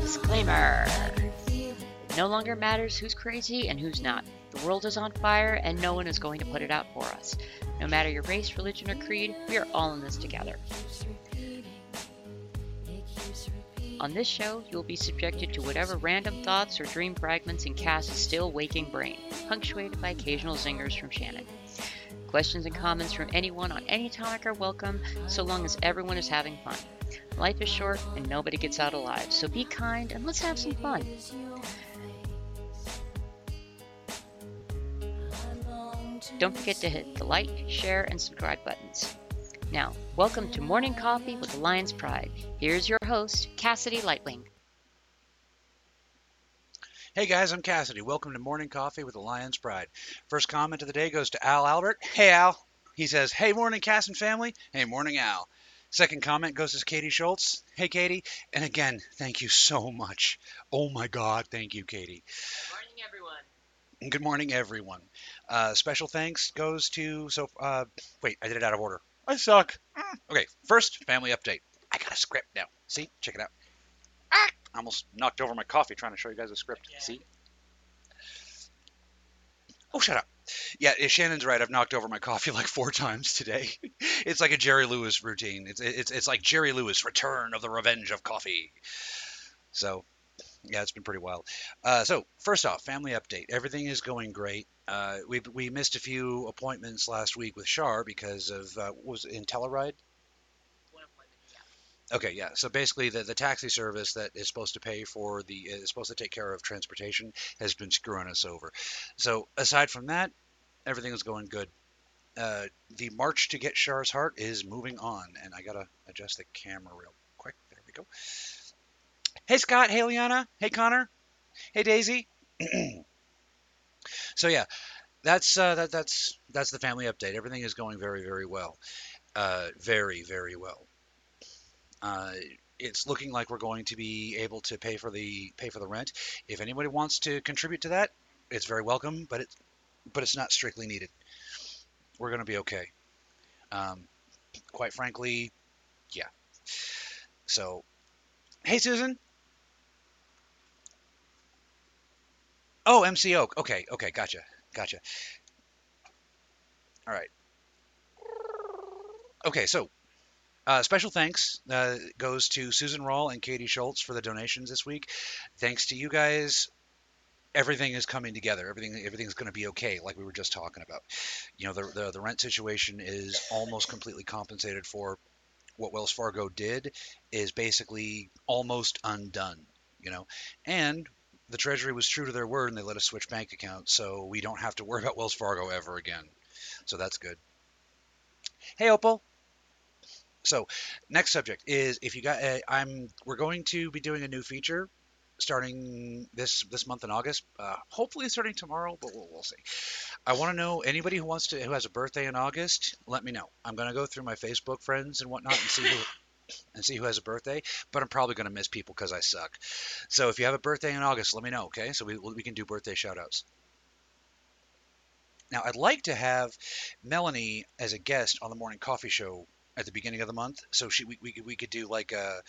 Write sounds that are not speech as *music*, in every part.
Disclaimer. I can feel it. It no longer matters who's crazy and who's not. The world is on fire and no one is going to put it out for us. No matter your race, religion, or creed, we are all in this together. On this show, you will be subjected to whatever random thoughts or dream fragments in Cass's still waking brain, punctuated by occasional zingers from Shannon. Questions and comments from anyone on any topic are welcome, so long as everyone is having fun. Life is short and nobody gets out alive, so be kind and let's have some fun. Don't forget to hit the like, share, and subscribe buttons. Now, welcome to Morning Coffee with the Lion's Pride. Here's your host, Cassidy Lightwing. Hey guys, I'm Cassidy. Welcome to Morning Coffee with the Lion's Pride. First comment of the day goes to Al Albert. Hey Al. He says, Hey morning Cass and family. Hey morning Al. Second comment goes to Katie Schultz. Hey Katie. And again, thank you so much. Oh my God, thank you, Katie. Good Morning, everyone. Good morning, everyone. Uh, special thanks goes to so. Uh, wait, I did it out of order. I suck. Mm. Okay, first family update. I got a script now. See, check it out. Ah, I almost knocked over my coffee trying to show you guys a script. See. Oh, shut up. Yeah, Shannon's right. I've knocked over my coffee like four times today. *laughs* it's like a Jerry Lewis routine. It's it's it's like Jerry Lewis, Return of the Revenge of Coffee. So, yeah, it's been pretty wild. Uh, so first off, family update. Everything is going great. Uh, we we missed a few appointments last week with Shar because of uh, was it, IntelliRide. Okay, yeah. So basically, the, the taxi service that is supposed to pay for the is supposed to take care of transportation has been screwing us over. So aside from that, everything is going good. Uh, the march to get Shar's heart is moving on, and I gotta adjust the camera real quick. There we go. Hey Scott, hey Liana, hey Connor, hey Daisy. *clears throat* so yeah, that's uh, that that's that's the family update. Everything is going very very well, uh, very very well. Uh, it's looking like we're going to be able to pay for the pay for the rent. If anybody wants to contribute to that, it's very welcome, but it's but it's not strictly needed. We're going to be okay. Um, quite frankly, yeah. So, hey Susan. Oh, MC Oak. Okay, okay, gotcha, gotcha. All right. Okay, so uh, special thanks uh, goes to Susan Rawl and Katie Schultz for the donations this week. Thanks to you guys, everything is coming together. Everything everything's going to be okay, like we were just talking about. You know, the, the the rent situation is almost completely compensated for. What Wells Fargo did is basically almost undone. You know, and the Treasury was true to their word and they let us switch bank accounts, so we don't have to worry about Wells Fargo ever again. So that's good. Hey, Opal. So, next subject is if you got, uh, I'm, we're going to be doing a new feature starting this this month in August. Uh, hopefully starting tomorrow, but we'll, we'll see. I want to know anybody who wants to who has a birthday in August. Let me know. I'm gonna go through my Facebook friends and whatnot and see who and see who has a birthday. But I'm probably gonna miss people because I suck. So if you have a birthday in August, let me know. Okay, so we we can do birthday shout outs. Now, I'd like to have Melanie as a guest on the morning coffee show at the beginning of the month, so she we, we, could- we could do like a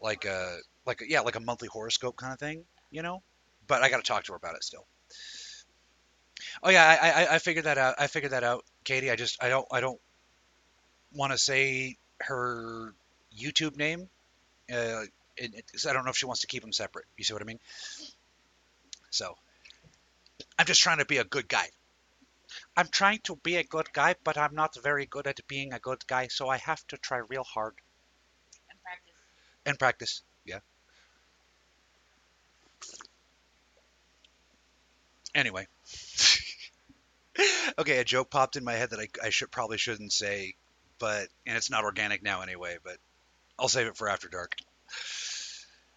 like a like a, yeah like a monthly horoscope kind of thing, you know. But I got to talk to her about it still. Oh yeah, I, I I figured that out. I figured that out, Katie. I just I don't I don't want to say her YouTube name. Uh, it, I don't know if she wants to keep them separate. You see what I mean? So I'm just trying to be a good guy. I'm trying to be a good guy, but I'm not very good at being a good guy, so I have to try real hard And practice. and practice. Yeah. Anyway. *laughs* okay, a joke popped in my head that I, I should probably shouldn't say, but and it's not organic now anyway, but I'll save it for after dark.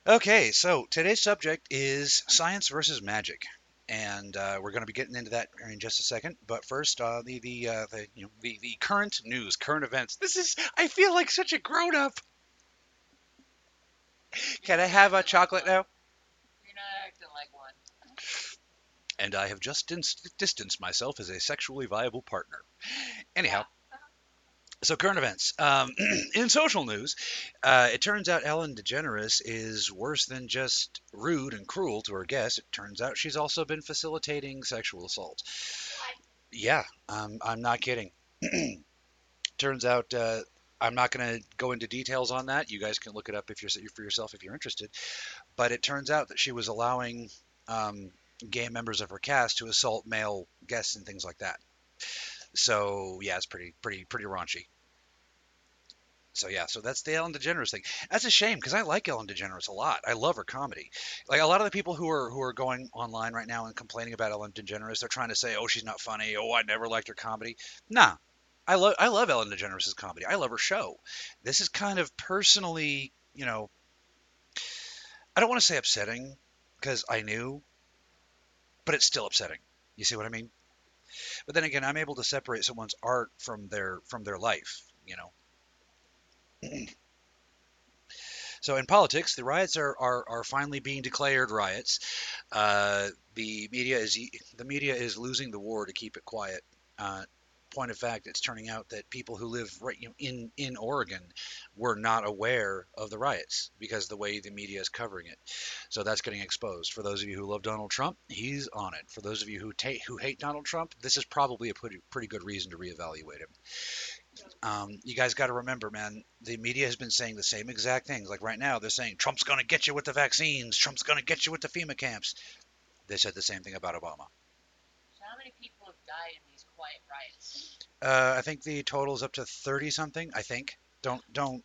Okay, so today's subject is science versus magic, and uh, we're going to be getting into that in just a second. But first, uh, the the uh, the you know the the current news, current events. This is I feel like such a grown up. Can I have a chocolate now? You're not acting like one. and I have just dis- distanced myself as a sexually viable partner. Anyhow. So current events. Um, *clears throat* in social news, uh, it turns out Ellen DeGeneres is worse than just rude and cruel to her guests. It turns out she's also been facilitating sexual assault. Yeah, um, I'm not kidding. *clears throat* turns out uh, I'm not going to go into details on that. You guys can look it up if you're for yourself if you're interested. But it turns out that she was allowing um, gay members of her cast to assault male guests and things like that. So yeah, it's pretty pretty pretty raunchy. So yeah, so that's the Ellen DeGeneres thing. That's a shame because I like Ellen DeGeneres a lot. I love her comedy. Like a lot of the people who are who are going online right now and complaining about Ellen DeGeneres, they're trying to say, "Oh, she's not funny. Oh, I never liked her comedy." Nah, I love I love Ellen DeGeneres' comedy. I love her show. This is kind of personally, you know, I don't want to say upsetting because I knew, but it's still upsetting. You see what I mean? But then again, I'm able to separate someone's art from their from their life. You know. *clears throat* So in politics, the riots are, are, are finally being declared riots. Uh, the media is the media is losing the war to keep it quiet. Uh, point of fact, it's turning out that people who live right you know, in in Oregon were not aware of the riots because the way the media is covering it. So that's getting exposed. For those of you who love Donald Trump, he's on it. For those of you who ta- who hate Donald Trump, this is probably a pretty pretty good reason to reevaluate him. Um, you guys got to remember, man, the media has been saying the same exact things. Like right now, they're saying Trump's going to get you with the vaccines, Trump's going to get you with the FEMA camps. They said the same thing about Obama. So how many people have died in these quiet riots? Uh, I think the total is up to 30 something. I think. Don't don't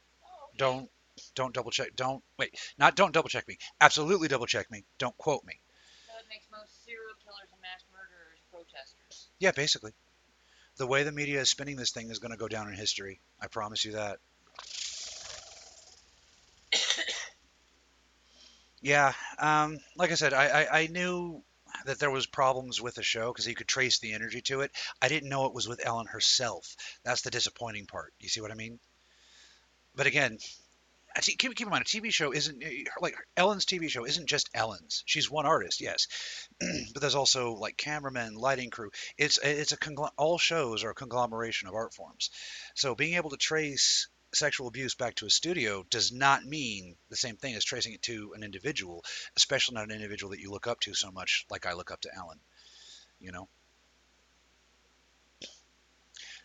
don't don't double check. Don't wait. Not don't double check me. Absolutely double check me. Don't quote me. So it makes most serial killers and mass murderers protesters. Yeah, basically. The way the media is spinning this thing is going to go down in history. I promise you that. *coughs* Yeah, um, like I said, I, I, I knew that there was problems with the show because you could trace the energy to it. I didn't know it was with Ellen herself. That's the disappointing part. You see what I mean? But again, keep, keep in mind, a TV show isn't eh, like Ellen's TV show isn't just Ellen's. She's one artist, yes, *clears throat* but there's also like cameramen, lighting crew. It's it's a congl- all shows are a conglomeration of art forms. So being able to trace sexual abuse back to a studio does not mean the same thing as tracing it to an individual, especially not an individual that you look up to so much, like I look up to Ellen. You know.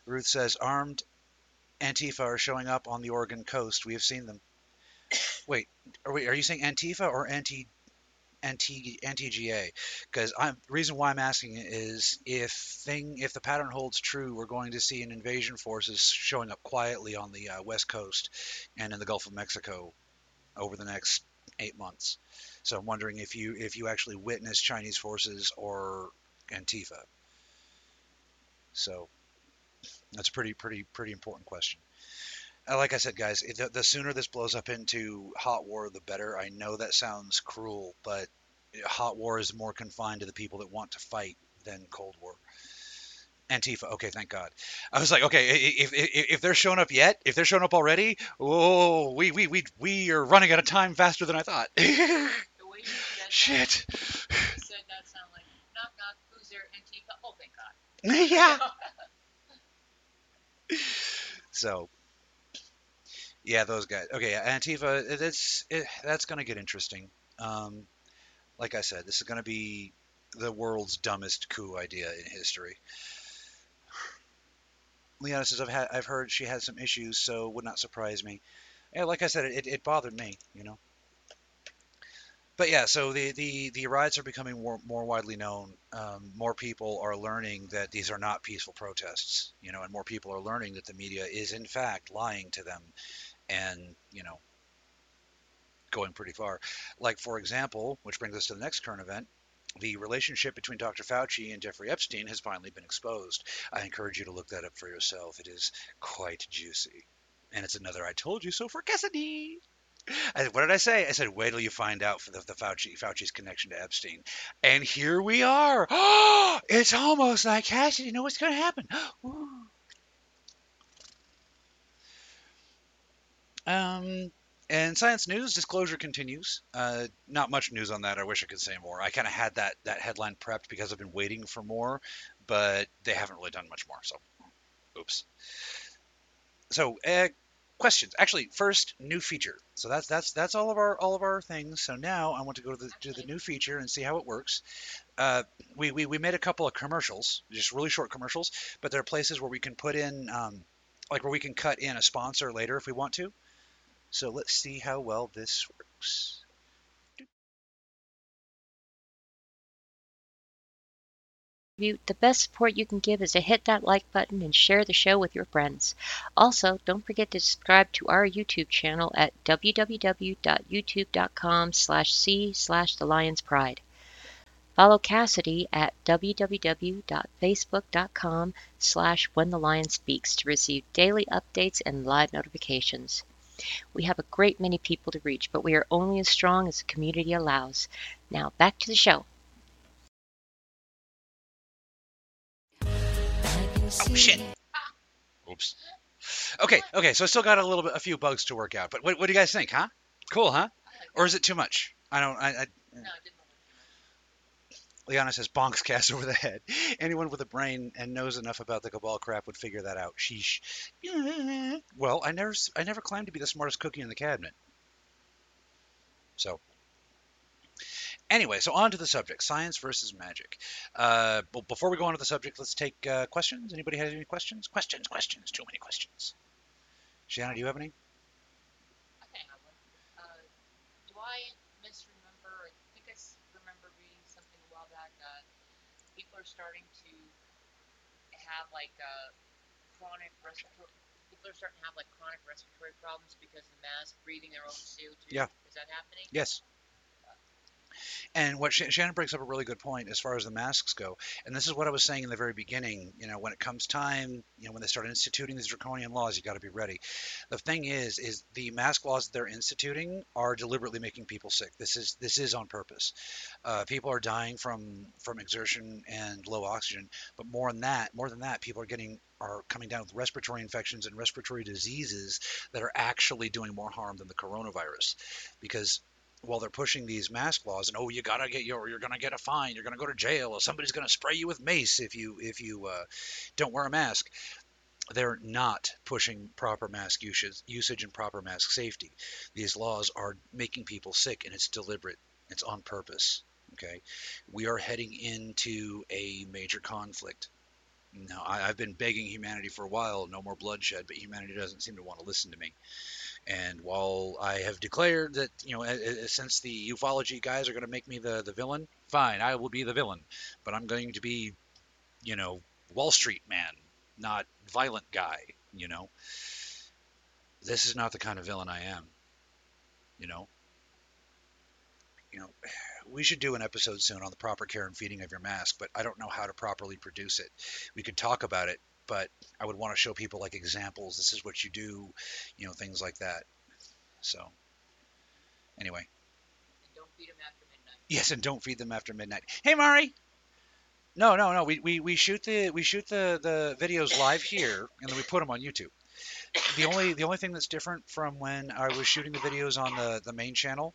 Ruth says armed Antifa are showing up on the Oregon coast. We have seen them. Wait, are we? Are you saying Antifa or anti, anti, anti-GA? Because I'm reason why I'm asking is if thing if the pattern holds true, we're going to see an invasion forces showing up quietly on the uh, west coast and in the Gulf of Mexico over the next eight months. So I'm wondering if you if you actually witness Chinese forces or Antifa. So that's a pretty pretty pretty important question. Uh, Like I said, guys, the, the sooner this blows up into hot war, the better. I know that sounds cruel, but hot war is more confined to the people that want to fight than Cold War. Antifa. Okay, thank God. I was like, okay, if, if, if they're showing up yet, if they're showing up already, oh, we we we we are running out of time faster than I thought. The way you *laughs* said that, Shit. you said that sound like knock knock. Who's there? Antifa. Oh, thank God. *laughs* yeah. *laughs* So, yeah, those guys. Okay, Antifa. That's it, that's going to get interesting. Um, like I said, this is going to be the world's dumbest coup idea in history. Leona says, "I've had, I've heard she had some issues, so would not surprise me." Yeah, like I said, it, it bothered me, you know. But yeah, so the, the, the riots are becoming more, more widely known. Um, more people are learning that these are not peaceful protests, you know, and more people are learning that the media is in fact lying to them and, you know, going pretty far. Like, for example, which brings us to the next current event, the relationship between Dr. Fauci and Jeffrey Epstein has finally been exposed. I encourage you to look that up for yourself. It is quite juicy. And it's another I told you so for Cassidy. I, what did I say? I said, wait till you find out for the, the Fauci Fauci's connection to Epstein. And here we are. *gasps* it's almost like Cassidy. You know what's going to happen? *gasps* Um, And science news disclosure continues. Uh, not much news on that. I wish I could say more. I kind of had that that headline prepped because I've been waiting for more, but they haven't really done much more. So, oops. So, uh, questions. Actually, first new feature. So that's that's that's all of our all of our things. So now I want to go to the to the new feature and see how it works. Uh, we, we we made a couple of commercials, just really short commercials, but there are places where we can put in um, like where we can cut in a sponsor later if we want to. So let's see how well this works. The best support you can give is to hit that like button and share the show with your friends. Also, don't forget to subscribe to our YouTube channel at www.youtube.com slash c slash the lion's pride. Follow Cassidy at www.facebook.com slash when the lion speaks to receive daily updates and live notifications. We have a great many people to reach, but we are only as strong as the community allows. Now back to the show. Oh shit. Oops. Okay, okay. So I still got a little bit, a few bugs to work out. But what, what do you guys think, huh? Cool, huh? Or is it too much? I don't. I. I Liana says bonks Cass over the head. *laughs* Anyone with a brain and knows enough about the cabal crap would figure that out. Sheesh. *laughs* Well, I never, I never claimed to be the smartest cookie in the cabinet. So, anyway, so on to the subject: science versus magic. Uh, but before we go on to the subject, let's take uh, questions. Anybody have any questions? Questions, questions. Too many questions. Shanna, do you have any? Okay, I. Uh, do I misremember? I think I remember reading something a while back. Uh, people are starting to have like uh, chronic respiratory. People are starting to have like chronic respiratory problems because of the mask breathing their own CO2. Yeah. Is that happening? Yes. And what Sh- Shannon brings up a really good point as far as the masks go. And this is what I was saying in the very beginning. You know, when it comes time, you know, when they start instituting these draconian laws, you got to be ready. The thing is, is the mask laws that they're instituting are deliberately making people sick. This is this is on purpose. Uh, people are dying from from exertion and low oxygen. But more than that, more than that, people are getting are coming down with respiratory infections and respiratory diseases that are actually doing more harm than the coronavirus, because while they're pushing these mask laws and oh you gotta get your you're gonna get a fine you're gonna go to jail or somebody's gonna spray you with mace if you if you uh, don't wear a mask they're not pushing proper mask usage, usage and proper mask safety. These laws are making people sick and it's deliberate. It's on purpose okay? We are heading into a major conflict. Now I, i've been begging humanity for a while no more bloodshed but humanity doesn't seem to want to listen to me and while I have declared that, you know, since the ufology guys are going to make me the, the villain, fine, I will be the villain. But I'm going to be, you know, Wall Street man, not violent guy, you know. This is not the kind of villain I am, you know. You know, *sighs* we should do an episode soon on the proper care and feeding of your mask, but I don't know how to properly produce it. We could talk about it, but I would want to show people like examples. This is what you do, you know, things like that. So, anyway. And don't feed them after midnight. Yes, and don't feed them after midnight. Hey, Mari. No, no, no. We, we, we shoot the we shoot the, the videos live here, and then we put them on YouTube. The only the only thing that's different from when I was shooting the videos on the, the main channel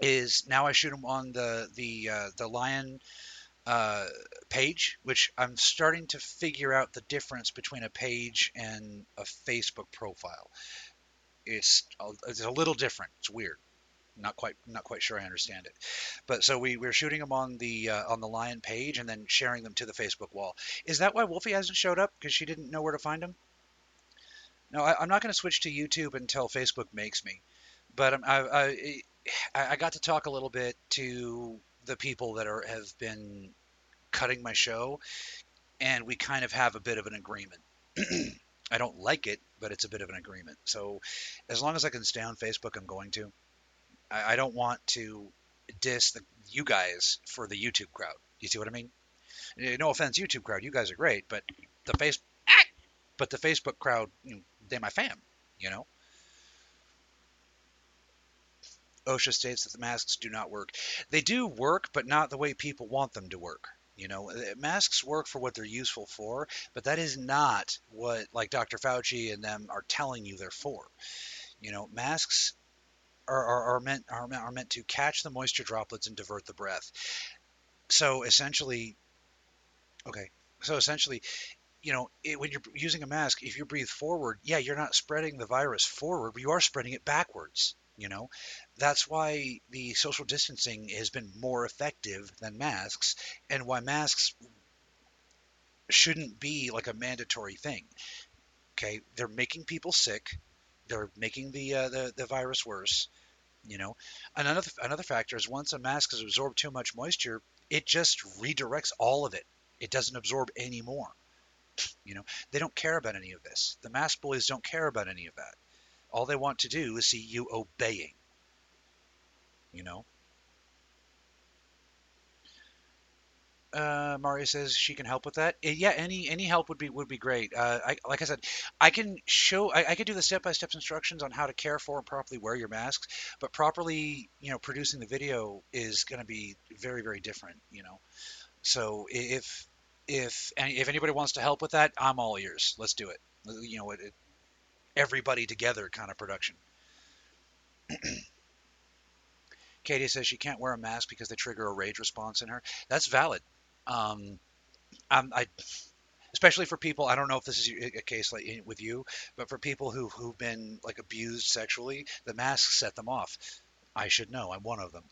is now I shoot them on the the uh, the Lion uh, page, which I'm starting to figure out the difference between a page and a Facebook profile. It's it's a little different. It's weird not quite not quite sure I understand it. But so we we're shooting them on the uh, on the Lion page and then sharing them to the Facebook wall. Is that why Wolfie hasn't showed up because she didn't know where to find him? No, I, I'm not going to switch to YouTube until Facebook makes me. But um, I I I got to talk a little bit to the people that are have been cutting my show, and we kind of have a bit of an agreement. *clears throat* I don't like it, but it's a bit of an agreement. So as long as I can stay on Facebook, I'm going to. I, I don't want to diss the, you guys for the YouTube crowd. You see what I mean? Eh, No offense, YouTube crowd, you guys are great, but the face, but the Facebook crowd, they my fam, you know. OSHA states that the masks do not work. They do work, but not the way people want them to work. You know, Eh, masks work for what they're useful for, but that is not what like Dr. Fauci and them are telling you they're for. You know, masks are, are, are meant are, are meant to catch the moisture droplets and divert the breath. So essentially, okay. So essentially, you know, it, when you're using a mask, if you breathe forward, yeah, you're not spreading the virus forward, but you are spreading it backwards. You know, that's why the social distancing has been more effective than masks, and why masks shouldn't be like a mandatory thing. Okay, they're making people sick. They're making the uh, the the virus worse. You know, another another factor is once a mask has absorbed too much moisture, it just redirects all of it. It doesn't absorb any more. You know, they don't care about any of this. The mask bullies don't care about any of that. All they want to do is see you obeying. You know. Uh, Mario says she can help with that. Uh, Yeah, any any help would be would be great. Uh, I, like I said, I can show I, I could do the step by step instructions on how to care for and properly wear your masks, but properly you know producing the video is going to be very very different. You know, so if if if anybody wants to help with that, I'm all ears. Let's do it. You know, it, it, everybody together kind of production. *clears throat* Katie says she can't wear a mask because they trigger a rage response in her. That's valid. Um, I, especially for people. I don't know if this is a case like with you, but for people who who've been like abused sexually, the masks set them off. I should know. I'm one of them.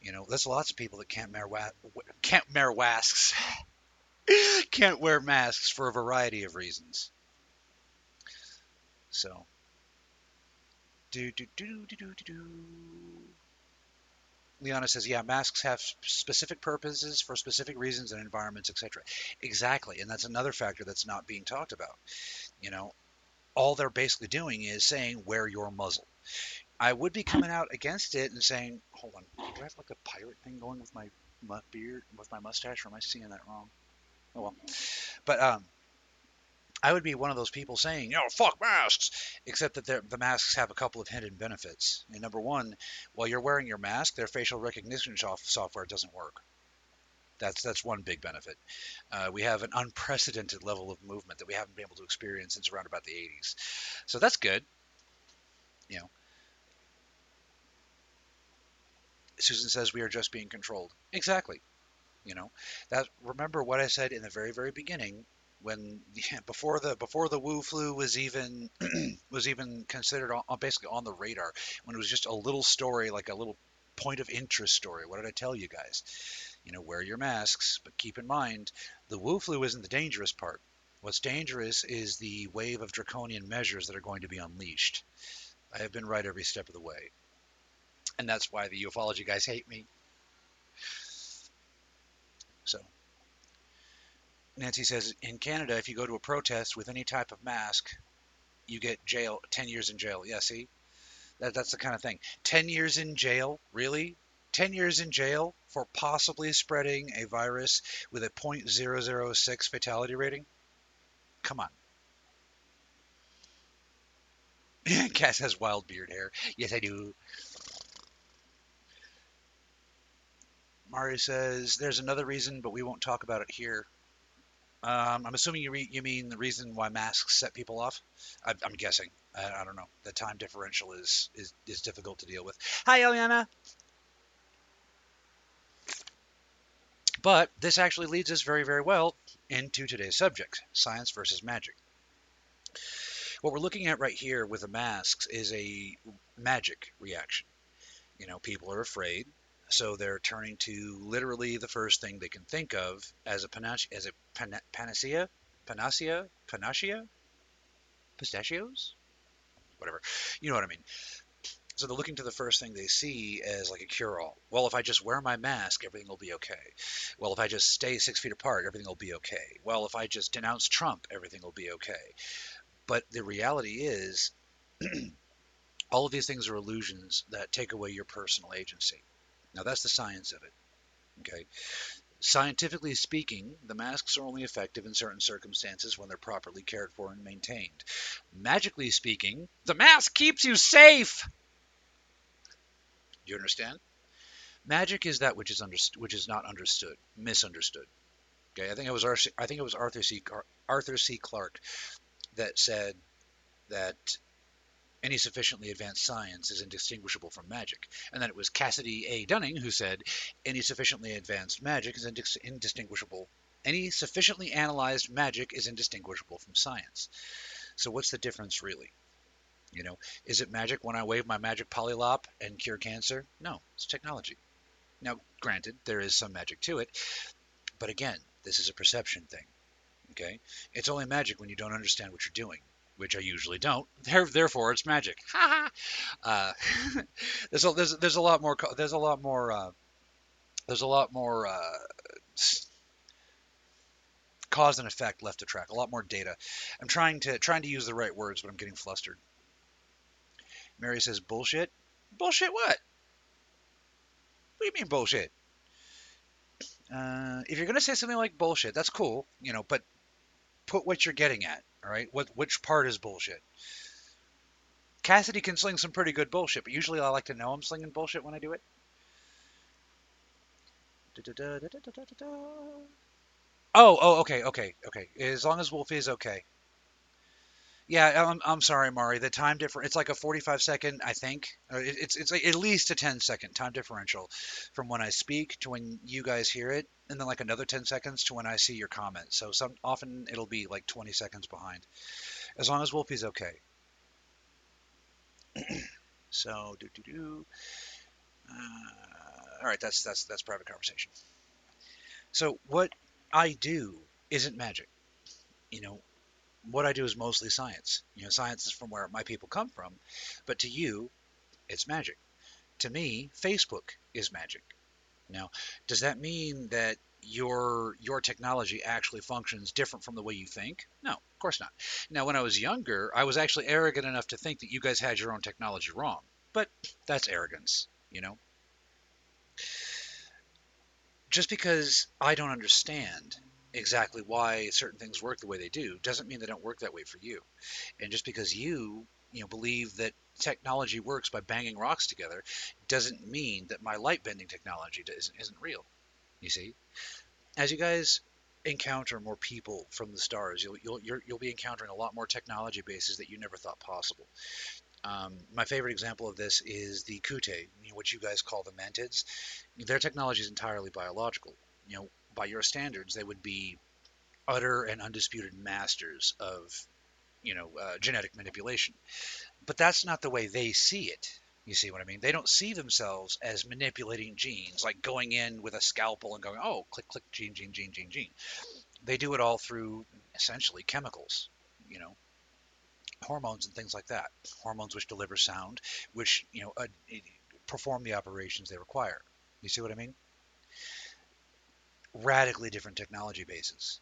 You know, there's lots of people that can't wear wa- can't wear masks, *laughs* can't wear masks for a variety of reasons. So, do do do do do do. Liana says, yeah, masks have specific purposes for specific reasons and environments, etc. Exactly, and that's another factor that's not being talked about. You know, all they're basically doing is saying wear your muzzle. I would be coming out against it and saying, hold on, do I have like a pirate thing going with my beard, with my mustache, or am I seeing that wrong? Oh well, but um, I would be one of those people saying, you know, fuck masks, except that the masks have a couple of hidden benefits. And number one, while you're wearing your mask, their facial recognition software doesn't work. That's that's one big benefit. Uh, we have an unprecedented level of movement that we haven't been able to experience since around about the 80s. So that's good. You know, Susan says we are just being controlled. Exactly. You know, that remember what I said in the very very beginning when before the before the Wu flu was even *clears throat* was even considered on, basically on the radar when it was just a little story like a little point of interest story. What did I tell you guys? You know, wear your masks, but keep in mind the Wu flu isn't the dangerous part. What's dangerous is the wave of draconian measures that are going to be unleashed. I have been right every step of the way. And that's why the ufology guys hate me. So, Nancy says in Canada, if you go to a protest with any type of mask, you get jail, 10 years in jail. Yeah, see? That, that's the kind of thing. 10 years in jail? Really? 10 years in jail for possibly spreading a virus with a .006 fatality rating? Come on. *laughs* Cass has wild beard hair. Yes, I do. Mario says there's another reason, but we won't talk about it here. Um, I'm assuming you, you mean the reason why masks set people off. I, I'm guessing. I, I don't know. The time differential is, is is difficult to deal with. Hi, Eliana. But this actually leads us very, very well into today's subject: science versus magic. What we're looking at right here with the masks is a magic reaction. You know, people are afraid, so they're turning to literally the first thing they can think of as a panache, as a pana- panacea, panacea, panacea, pistachios, whatever. You know what I mean. So they're looking to the first thing they see as like a cure-all. Well, if I just wear my mask, everything will be okay. Well, if I just stay six feet apart, everything will be okay. Well, if I just denounce Trump, everything will be okay. But the reality is, *clears throat* all of these things are illusions that take away your personal agency. Now, that's the science of it. Okay. Scientifically speaking, the masks are only effective in certain circumstances when they're properly cared for and maintained. Magically speaking, the mask keeps you safe. Do you understand? Magic is that which is underst- which is not understood, misunderstood. Okay, I think it was Arthur, I think it was Arthur C. Car- Arthur C. Clarke that said that any sufficiently advanced science is indistinguishable from magic. And then it was Cassidy A. Dunning who said any sufficiently advanced magic is indis- indistinguishable. Any sufficiently analyzed magic is indistinguishable from science. So what's the difference really? You know, is it magic when I wave my magic polylop and cure cancer? No, it's technology. Now, granted, there is some magic to it, but again, this is a perception thing. Okay, it's only magic when you don't understand what you're doing, which I usually don't. There, therefore, it's magic. Ha ha. Uh, *laughs* there's a there's there's a lot more there's a lot more uh, there's a lot more uh, cause and effect left to track. A lot more data. I'm trying to trying to use the right words, but I'm getting flustered. Mary says bullshit. Bullshit what? What do you mean bullshit? Uh, if you're gonna say something like bullshit, that's cool, you know, but put what you're getting at, all right? What which part is bullshit? Cassidy can sling some pretty good bullshit, but usually I like to know I'm slinging bullshit when I do it. Oh, oh, okay, okay, okay. As long as Wolfie is okay. Yeah, I'm, I'm sorry, Mari. The time difference, it's like a 45 second, I think. Uh, it- It's, it's like at least a 10 second time differential from when I speak to when you guys hear it, and then like another 10 seconds to when I see your comment. So some often it'll be like 20 seconds behind. As long as Wolfie's okay. *clears throat* so, do do do. Uh, all right, that's that's that's private conversation. So what I do isn't magic. You know, what I do is mostly science. You know, science is from where my people come from, but to you, it's magic. To me, Facebook is magic. Now, does that mean that your your technology actually functions different from the way you think? No, of course not. Now, when I was younger, I was actually arrogant enough to think that you guys had your own technology wrong. But that's arrogance, you know. Just because I don't understand exactly why certain things work the way they do doesn't mean they don't work that way for you. And just because you, you know, believe that technology works by banging rocks together doesn't mean that my light bending technology isn't, isn't real. You see, as you guys encounter more people from the stars, you'll you'll you're, you'll be encountering a lot more technology bases that you never thought possible. Um, my favorite example of this is the Kute, you what you guys call the Mantids. Their technology is entirely biological. You know, by your standards, they would be utter and undisputed masters of, you know, uh, genetic manipulation. But that's not the way they see it. You see what I mean? They don't see themselves as manipulating genes, like going in with a scalpel and going, oh, click, click, gene, gene, gene, gene, gene. They do it all through essentially chemicals, you know, hormones and things like that. Hormones which deliver sound, which, you know, uh, perform the operations they require. You see what I mean? Radically different technology bases.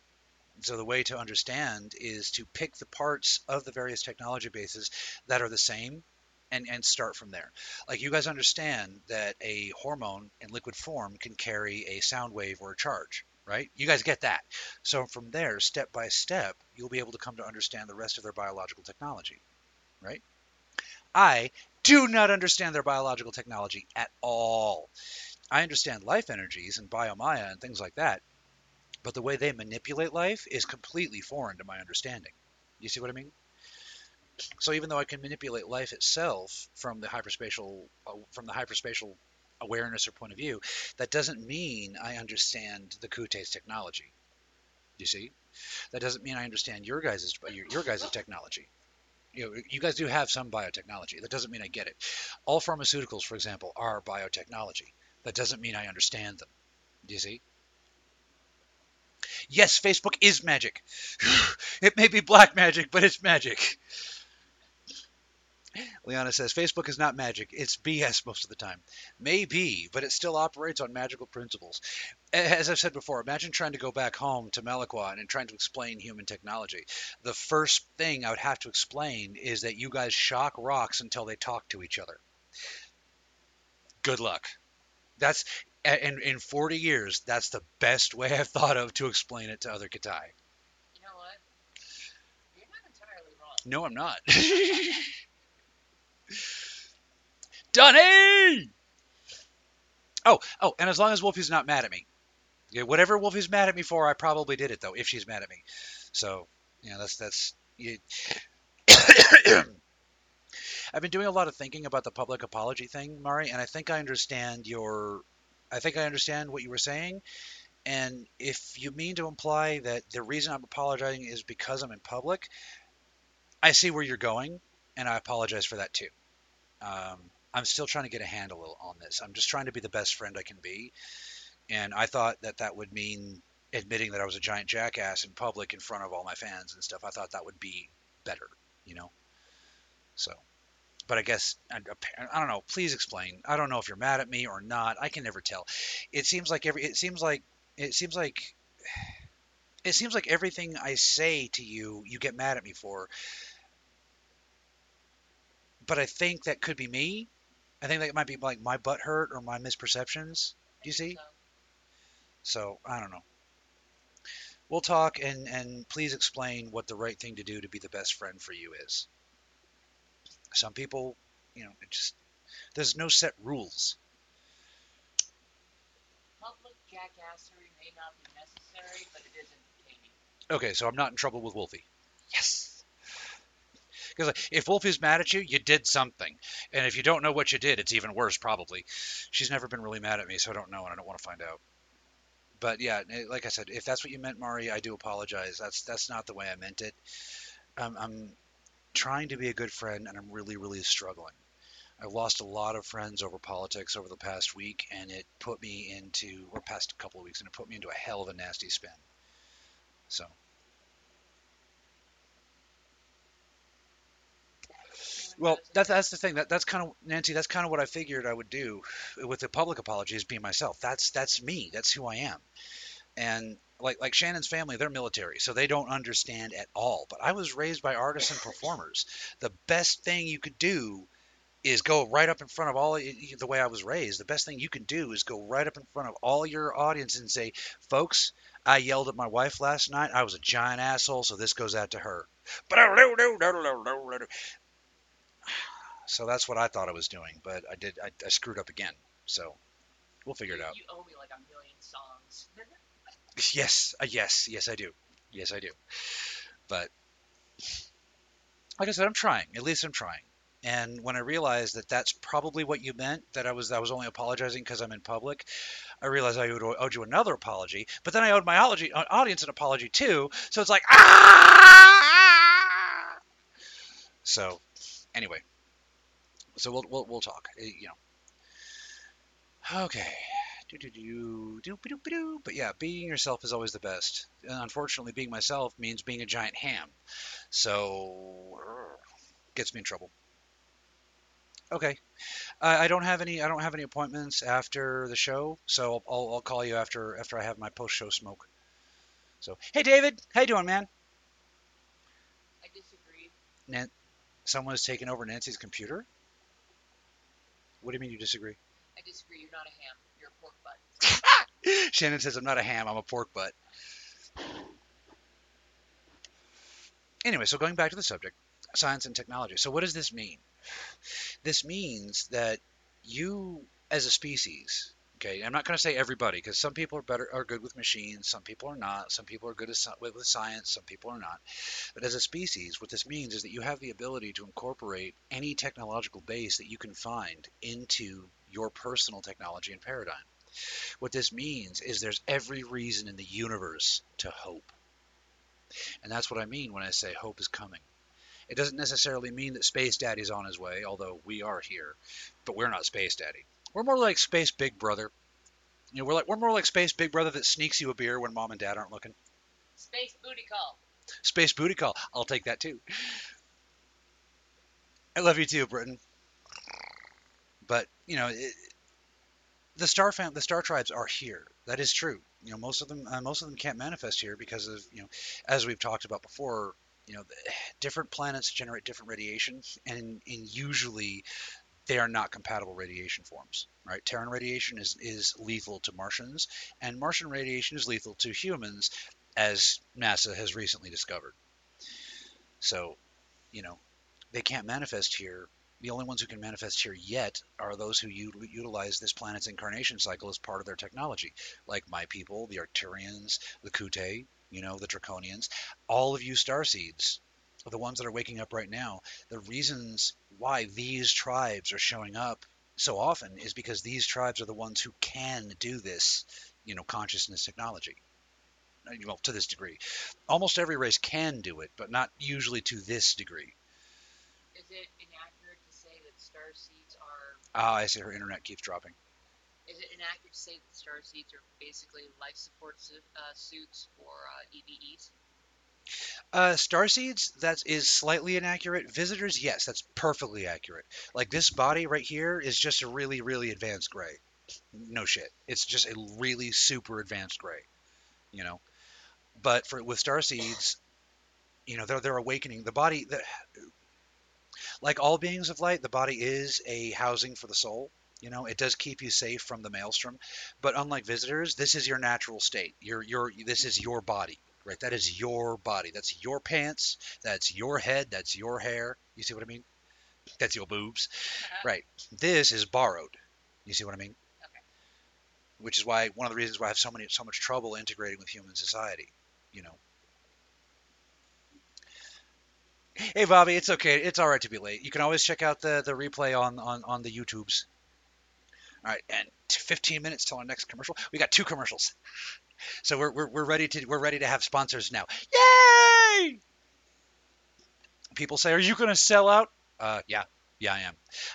So the way to understand is to pick the parts of the various technology bases that are the same and, and start from there. Like you guys understand that a hormone in liquid form can carry a sound wave or a charge, right? You guys get that. So from there, step by step, you'll be able to come to understand the rest of their biological technology, right? I do not understand their biological technology at all. I understand life energies and biomaya and things like that, but the way they manipulate life is completely foreign to my understanding. You see what I mean? So even though I can manipulate life itself from the hyperspatial uh, from the hyperspatial awareness or point of view, that doesn't mean I understand the Kute's technology. You see? That doesn't mean I understand your guys' your, your guys' technology. You know, you guys do have some biotechnology. That doesn't mean I get it. All pharmaceuticals, for example, are biotechnology. That doesn't mean I understand them. Do you see? Yes, Facebook is magic. *sighs* it may be black magic, but it's magic. Liana says Facebook is not magic. It's BS most of the time. Maybe, but it still operates on magical principles. As I've said before, imagine trying to go back home to Meliquan and trying to explain human technology. The first thing I would have to explain is that you guys shock rocks until they talk to each other. Good luck. That's in in 40 years. That's the best way I've thought of to explain it to other Katai. You know what? You're not entirely wrong. No, I'm not. *laughs* Dunny! Oh, oh, and as long as Wolfie's not mad at me. Yeah, whatever Wolfie's mad at me for, I probably did it though, if she's mad at me. So, yeah, that's that's you, I've been doing a lot of thinking about the public apology thing, Mari, and I think I understand your. I think I understand what you were saying. And if you mean to imply that the reason I'm apologizing is because I'm in public, I see where you're going, and I apologize for that too. Um, I'm still trying to get a handle on this. I'm just trying to be the best friend I can be, and I thought that that would mean admitting that I was a giant jackass in public in front of all my fans and stuff. I thought that would be better, you know. So, but I guess I, don't know. Please explain. I don't know if you're mad at me or not. I can never tell. It seems like every. It seems like. It seems like. *sighs* It seems like everything I say to you, you get mad at me for. But I think that could be me. I think that might be like my butt hurt or my misperceptions. Do you see? So, So I don't know. We'll talk and and please explain what the right thing to do to be the best friend for you is. Some people, you know, it just there's no set rules. public jackassery may not be necessary, but it is entertaining. Okay, so I'm not in trouble with Wolfie. Yes. Because if Wolfie's mad at you, you did something, and if you don't know what you did, it's even worse probably. She's never been really mad at me, so I don't know, and I don't want to find out. But yeah, like I said, if that's what you meant, Mari, I do apologize. That's that's not the way I meant it. Um, I'm, I'm trying to be a good friend, and I'm really, really struggling. I've lost a lot of friends over politics over the past week, and it put me into, or past couple of weeks, and it put me into a hell of a nasty spin. So, well, that's that's the thing. That that's kind of Nancy. That's kind of what I figured I would do with the public apology is be myself. That's that's me. That's who I am. And like like Shannon's family, they're military, so they don't understand at all. But I was raised by artists *laughs* and performers. The best thing you could do is go right up in front of all the way I was raised. The best thing you can do is go right up in front of all your audience and say, "Folks, I yelled at my wife last night. I was a giant asshole, so this goes out to her." *sighs* So that's what I thought I was doing, but I did I, I screwed up again. So we'll figure it out. You owe me like a million songs. Yes, uh, yes, yes, I do. Yes, I do. But like I said, I'm trying. At least I'm trying. And when I realized that that's probably what you meant, that I was I was only apologizing because I'm in public, I realized I owed, owed you another apology. But then I owed my ology, uh, audience an apology too. So it's like ah. So anyway, so we'll we'll, we'll talk. uh, You know. Okay. But yeah, being yourself is always the best. And unfortunately, being myself means being a giant ham. So uh, gets me in trouble. Okay. I, I don't have any. I don't have any appointments after the show, so I'll, I'll, I'll call you after after I have my post show smoke. So hey, David, how you doing, man? I disagree. Nan- someone has taken over Nancy's computer. What do you mean you disagree? I disagree. You're not a ham. You're a pork butt. *laughs* Shannon says I'm not a ham. I'm a pork butt. Anyway, so going back to the subject, science and technology. So what does this mean? This means that you, as a species, okay, I'm not going to say everybody because some people are better, are good with machines, some people are not, some people are good with with science, some people are not. But as a species, what this means is that you have the ability to incorporate any technological base that you can find into your personal technology and paradigm. What this means is there's every reason in the universe to hope. And that's what I mean when I say hope is coming. It doesn't necessarily mean that Space Daddy's on his way, although we are here, but we're not Space Daddy. We're more like Space Big Brother. You know, we're like we're more like Space Big Brother that sneaks you a beer when mom and dad aren't looking. Space booty call. Space Booty Call. I'll take that too. I love you too, Britain. But you know, it, the star fam- the star tribes are here. That is true. You know, most of them uh, most of them can't manifest here because of you know, as we've talked about before. You know, different planets generate different radiation, and, and usually they are not compatible radiation forms. Right? Terran radiation is is lethal to Martians, and Martian radiation is lethal to humans, as NASA has recently discovered. So, you know, they can't manifest here. The only ones who can manifest here yet are those who u- utilize this planet's incarnation cycle as part of their technology, like my people, the Arcturians, the Kute, you know, the Draconians, all of you starseeds, the ones that are waking up right now. The reasons why these tribes are showing up so often is because these tribes are the ones who can do this, you know, consciousness technology. Uh, Well, to this degree, almost every race can do it, but not usually to this degree. Is it inaccurate to say that star seeds are? Ah, I see her internet keeps dropping. Is it inaccurate to say that star seeds are basically life support su- uh, suits for uh, EBEs? Uh, starseeds, that is slightly inaccurate. Visitors, yes, that's perfectly accurate. Like this body right here is just a really, really advanced gray. No shit. It's just a really super advanced gray, you know. But for with star seeds, you know, they're they're awakening. The body, the, like all beings of light, the body is a housing for the soul. You know, it does keep you safe from the maelstrom. But unlike visitors, this is your natural state. Your your this is your body, right? That is your body. That's your pants. That's your head. That's your hair. You see what I mean? That's your boobs, uh-huh. right? This is borrowed. You see what I mean? Okay. Which is why one of the reasons why I have so many so much trouble integrating with human society. You know. Hey Bobby, it's okay. It's all right to be late. You can always check out the the replay on on on the YouTubes. All right, and 15 minutes till our next commercial. We got two commercials, so we're we're, we're ready to we're ready to have sponsors now. Yay! People say, "Are you going to sell out?" Uh, yeah, yeah, I am.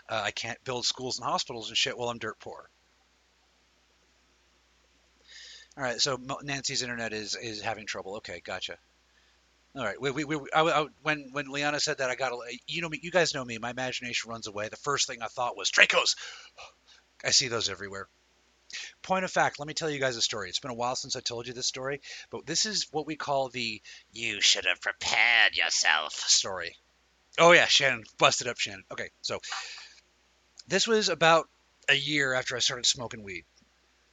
Uh, I can't build schools and hospitals and shit while I'm dirt poor. All right, so Nancy's internet is is having trouble. Okay, gotcha. All right, we, we, we, I, I, when when Liana said that, I got a, you know me, you guys know me. My imagination runs away. The first thing I thought was Dracos. I see those everywhere. Point of fact, let me tell you guys a story. It's been a while since I told you this story, but this is what we call the "you should have prepared yourself" story. Oh yeah, Shannon busted up Shannon. Okay, so this was about a year after I started smoking weed.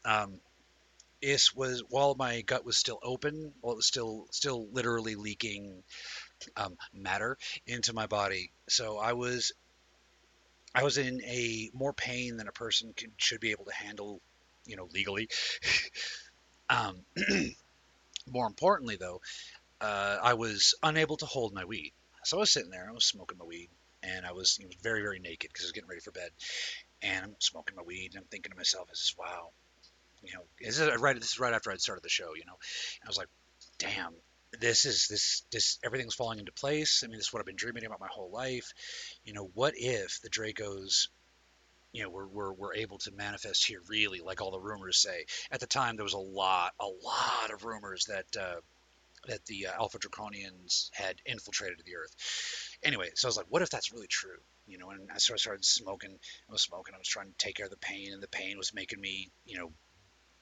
Um, this was while my gut was still open, while it was still still literally leaking um, matter into my body. So I was I was in a more pain than a person can, should be able to handle, you know, legally. *laughs* um, *clears throat* more importantly, though, uh, I was unable to hold my weed. So I was sitting there, I was smoking my weed, and I was know, very, very naked because I was getting ready for bed. And I'm smoking my weed, and I'm thinking to myself, "This is wow." You know, this is right. This is right after I'd started the show. You know, and I was like, "Damn, this is this this everything's falling into place. I mean, this is what I've been dreaming about my whole life. You know, what if the Dracos, you know, were, were, were able to manifest here really, like all the rumors say? At the time, there was a lot, a lot of rumors that uh, that the uh, Alpha Draconians had infiltrated the Earth. Anyway, so I was like, what if that's really true? You know, and I sort of started smoking. I was smoking. I was trying to take care of the pain, and the pain was making me, you know,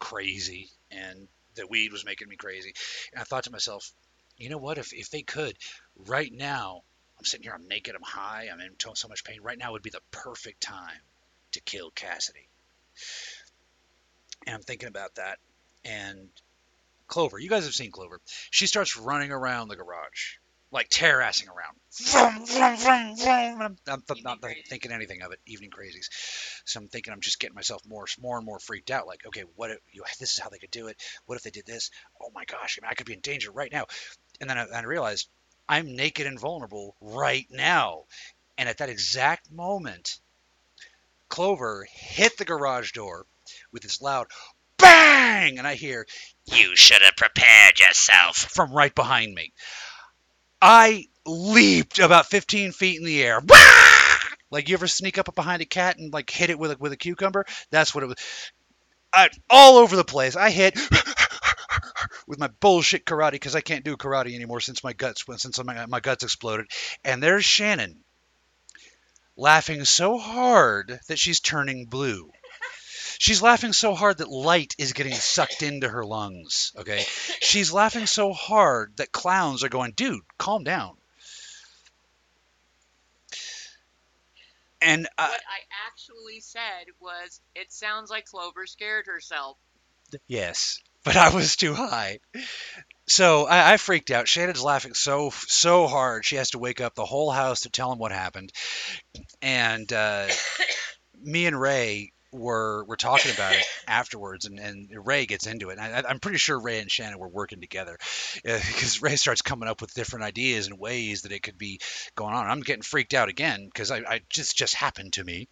crazy, and the weed was making me crazy. And I thought to myself, you know what? If if they could, right now, I'm sitting here, I'm naked, I'm high, I'm in so much pain. Right now would be the perfect time to kill Cassidy. And I'm thinking about that. And Clover, you guys have seen Clover. She starts running around the garage, like terrassing around. Vroom, vroom, vroom, vroom. I'm, I'm not thinking anything of it. Evening crazies. So I'm thinking I'm just getting myself more, more and more freaked out. Like, okay, what? If, you, *laughs* this is how they could do it. What if they did this? Oh my gosh, I, mean, I could be in danger right now. And then I, I realized I'm naked and vulnerable right now. And at that exact moment, Clover hit the garage door with this loud bang, and I hear, "You should have prepared yourself" from right behind me. I leaped about 15 feet in the air. Like you ever sneak up behind a cat and like hit it with a, with a cucumber? That's what it was. I, all over the place. I hit with my bullshit karate because I can't do karate anymore since my guts since my, my guts exploded. And there's Shannon laughing so hard that she's turning blue. She's laughing so hard that light is getting sucked into her lungs. Okay, she's laughing so hard that clowns are going, dude, calm down. And uh, what I actually said was, it sounds like Clover scared herself. Yes, but I was too high. So I, I freaked out. Shannon's laughing so so hard she has to wake up the whole house to tell him what happened. And uh, *coughs* me and Ray were were talking about it afterwards, and, and Ray gets into it. And I, I'm pretty sure Ray and Shannon were working together *laughs* because Ray starts coming up with different ideas and ways that it could be going on. I'm getting freaked out again because I, I just just happened to me.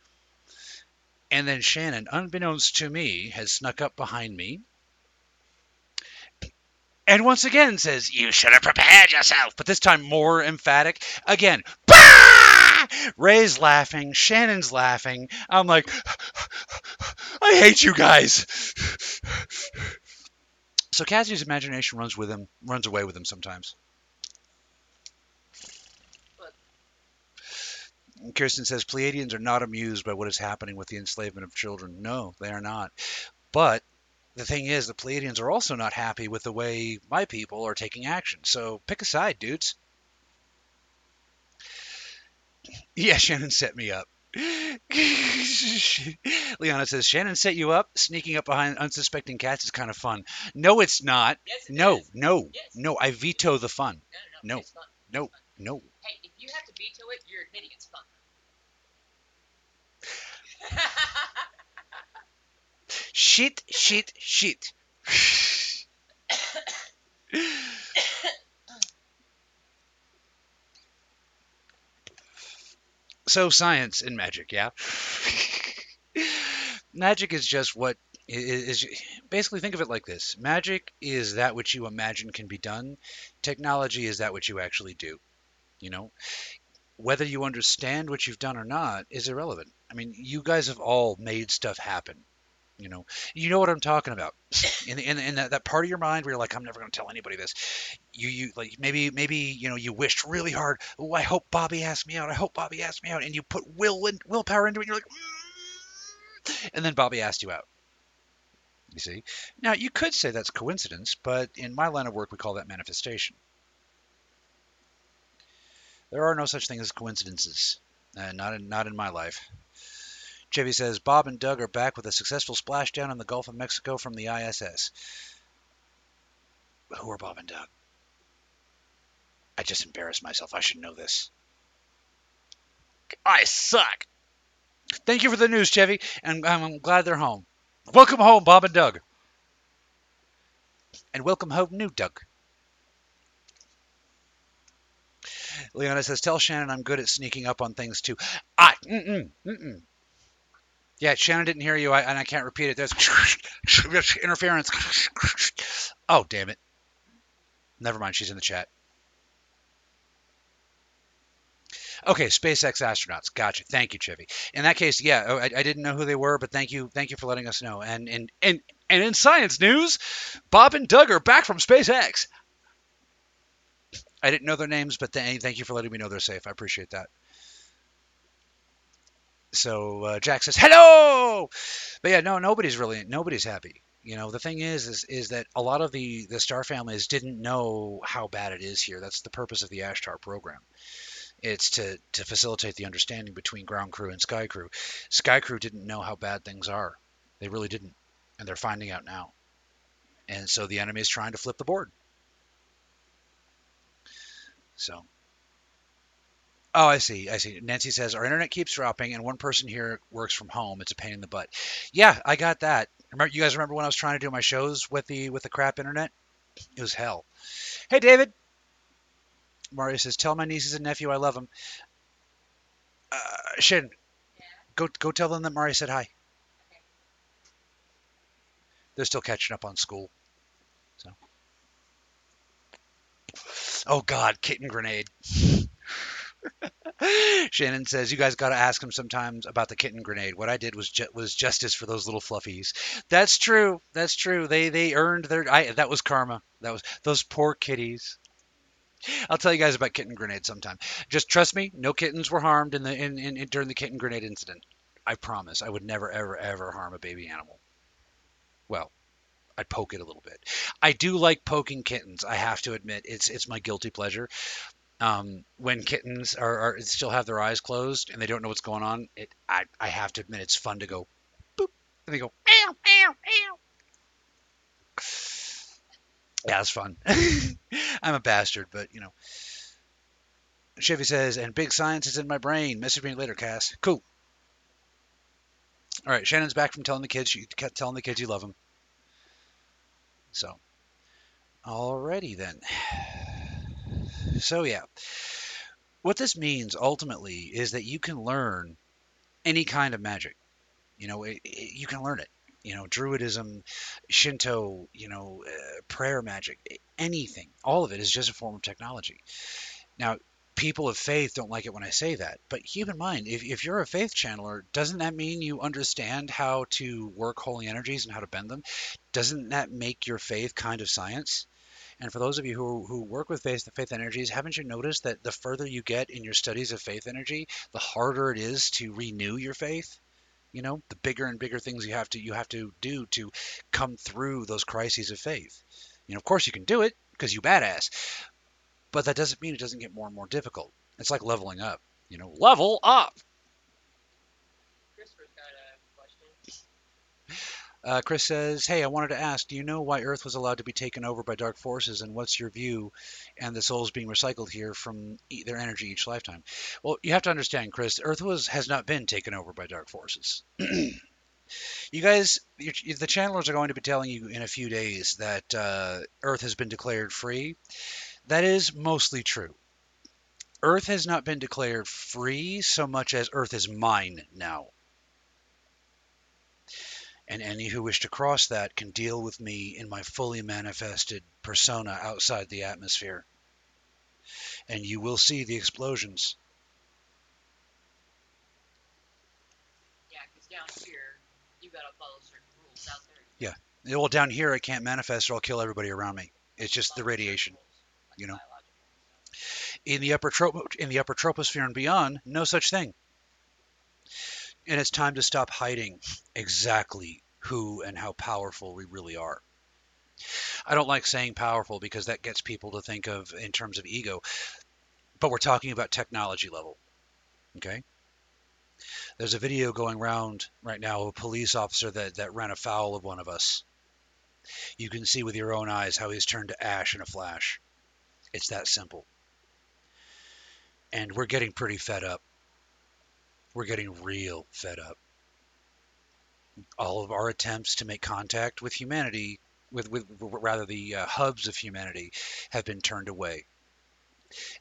And then Shannon, unbeknownst to me, has snuck up behind me. And once again says, You should have prepared yourself. But this time more emphatic. Again, *laughs* bah! *laughs* Ray's laughing. Shannon's laughing. I'm like, *laughs* I hate you guys. So Cassie's imagination runs with him, runs away with him sometimes. Kirsten says Pleiadians are not amused by what is happening with the enslavement of children. No, they are not. But the thing is, the Pleiadians are also not happy with the way my people are taking action. So pick a side, dudes. Yeah, Shannon set me up. Liana says Shannon set you up. Sneaking up behind unsuspecting cats is kind of fun. No, it's not. Yes, it No, is. no, Yes. no. I veto the fun. No, no, no. No. No, no. Hey, if you have to veto it, you're admitting it's fun. Shit, shit, shit. So science and magic, yeah. *laughs* magic is just what i- i- is basically think of it like this. Magic is that which you imagine can be done. Technology is that which you actually do. You know, whether you understand what you've done or not is irrelevant. I mean, you guys have all made stuff happen. You know, you know what I'm talking about. In in, in that, that part of your mind where you're like, I'm never going to tell anybody this. You you like maybe maybe you know you wished really hard. Oh, I hope Bobby asked me out. I hope Bobby asked me out. And you put will and willpower into it. And you're like, "Mm." and then Bobby asked you out. You see. Now you could say that's coincidence, but in my line of work, we call that manifestation. There are no such thing as coincidences. Uh, not in not in my life. Chevy says Bob and Doug are back with a successful splashdown in the Gulf of Mexico from the ISS. Who are Bob and Doug? I just embarrassed myself. I should know this. I suck. Thank you for the news, Chevy, and I'm glad they're home. Welcome home, Bob and Doug. And welcome home, new Doug. Leona says, "Tell Shannon I'm good at sneaking up on things too." I, mm-mm, mm-mm. Yeah, Shannon didn't hear you, I, and I can't repeat it. There's *laughs* interference. *laughs* Oh, damn it. Never mind, she's in the chat. Okay, SpaceX astronauts. Gotcha. Thank you, Chevy. In that case, yeah, oh, I, I didn't know who they were, but thank you, thank you for letting us know. And and and and in science news, Bob and Doug are back from SpaceX. I didn't know their names, but th- thank you for letting me know they're safe. I appreciate that. So uh, Jack says hello, but yeah, no, nobody's really nobody's happy. You know, the thing is, is is that a lot of the the star families didn't know how bad it is here. That's the purpose of the Ashtar program. It's to to facilitate the understanding between ground crew and sky crew. Sky crew didn't know how bad things are. They really didn't, and they're finding out now. And so the enemy is trying to flip the board. So. Oh, I see. I see. Nancy says our internet keeps dropping, and one person here works from home. It's a pain in the butt. Yeah, I got that. Remember, you guys remember when I was trying to do my shows with the with the crap internet? It was hell. Hey, David. Mario says, "Tell my nieces and nephew I love them." Uh, Shin, Yeah. go go tell them that Mario said hi. Okay. They're still catching up on school. So. Oh God, kitten grenade. *laughs* *laughs* Shannon says you guys got to ask him sometimes about the kitten grenade. What I did was ju- was justice for those little fluffies. That's true. That's true. They they earned their. I that was karma. That was those poor kitties. I'll tell you guys about kitten grenade sometime. Just trust me. No kittens were harmed in the in, in, in during the kitten grenade incident. I promise. I would never ever ever harm a baby animal. Well, I'd poke it a little bit. I do like poking kittens. I have to admit, it's it's my guilty pleasure. Um, when kittens are, are still have their eyes closed and they don't know what's going on, it I, I have to admit it's fun to go boop and they go meow meow meow. Yeah, it's fun. *laughs* I'm a bastard, but you know. Chevy says, and big science is in my brain. Message me later, Cass. Cool. All right, Shannon's back from telling the kids you kept telling the kids you love them. So, alrighty then. So yeah, what this means ultimately is that you can learn any kind of magic. You know, it, it- you can learn it. You know, Druidism, Shinto, you know, uh, prayer magic, anything. All of it is just a form of technology. Now, people of faith don't like it when I say that, but keep in mind, if, if you're a faith channeler, doesn't that mean you understand how to work holy energies and how to bend them? Doesn't that make your faith kind of science? And for those of you who, who work with faith, the faith energies, haven't you noticed that the further you get in your studies of faith energy, the harder it is to renew your faith? You know, the bigger and bigger things you have to you have to do to come through those crises of faith. You know, of course you can do it because you badass, but that doesn't mean it doesn't get more and more difficult. It's like leveling up. You know, level up. Christopher's got a question. Uh, Chris says, "Hey, I wanted to ask, do you know why Earth was allowed to be taken over by dark forces, and what's your view and the souls being recycled here from e- their energy each lifetime?" Well, you have to understand, Chris. Earth was has not been taken over by dark forces. *clears throat* you guys, the channelers are going to be telling you in a few days that uh, Earth has been declared free. That is mostly true. Earth has not been declared free so much as Earth is mine now and any who wish to cross that can deal with me in my fully manifested persona outside the atmosphere. And you will see the explosions. Yeah, because down here, you gotta follow certain rules. Out there, you Well, down here, I can't manifest or I'll kill everybody around me. It's just the radiation. you know. In the upper tro- in the upper troposphere and beyond, no such thing. And it's time to stop hiding exactly who and how powerful we really are. I don't like saying powerful because that gets people to think of in terms of ego, but we're talking about technology level. Okay? There's a video going around right now of a police officer that, that ran afoul of one of us. You can see with your own eyes how he's turned to ash in a flash. It's that simple. And we're getting pretty fed up. We're getting real fed up. All of our attempts to make contact with humanity, with, with rather the uh, hubs of humanity, have been turned away.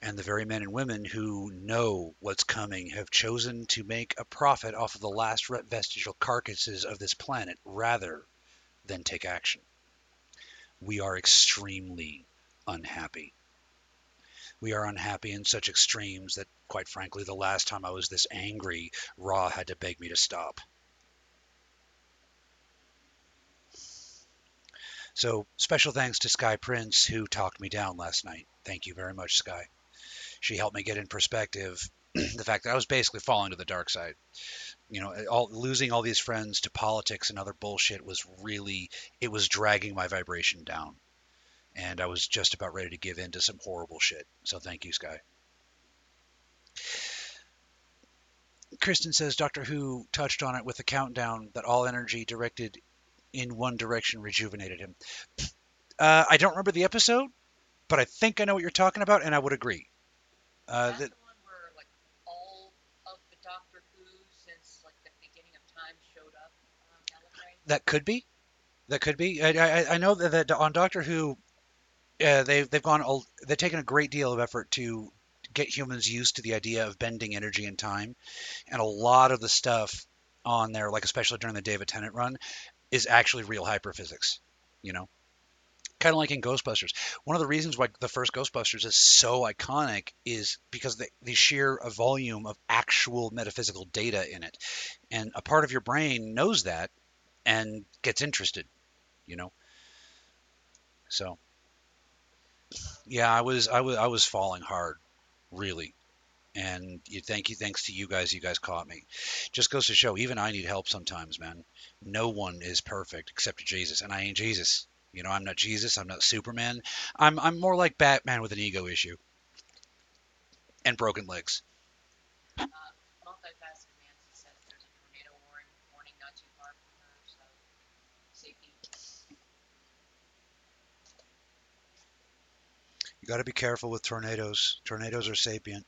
And the very men and women who know what's coming have chosen to make a profit off of the last vestigial carcasses of this planet rather than take action. We are extremely unhappy. We are unhappy in such extremes that, quite frankly, the last time I was this angry, Raw had to beg me to stop. So, special thanks to Sky Prince, who talked me down last night. Thank you very much, Sky. She helped me get in perspective *clears throat* the fact that I was basically falling to the dark side. You know, all losing all these friends to politics and other bullshit was really it was dragging my vibration down. And I was just about ready to give in to some horrible shit. So thank you, Sky. Kristen says Doctor Who touched on it with the countdown that all energy directed in one direction rejuvenated him. Uh, I don't remember the episode, but I think I know what you're talking about, and I would agree. Uh, that, the one where like all of the Doctor Who since like the beginning of time showed up on that could be. That could be. I, I, I know that, that on Doctor Who, they've they've gone. They've taken a great deal of effort to get humans used to the idea of bending energy and time, and a lot of the stuff on there, like especially during the David Tennant run, is actually real hyperphysics. You know, kind of like in Ghostbusters. One of the reasons why the first Ghostbusters is so iconic is because the, the sheer volume of actual metaphysical data in it, and a part of your brain knows that and gets interested. You know, so yeah, I was I was I was falling hard, really. And you thank you thanks to you guys, you guys caught me. Just goes to show, even I need help sometimes, man. No one is perfect except Jesus, and I ain't Jesus. You know, I'm not Jesus. I'm not Superman. I'm I'm more like Batman with an ego issue and broken legs. got to be careful with tornadoes. Tornadoes are sapient.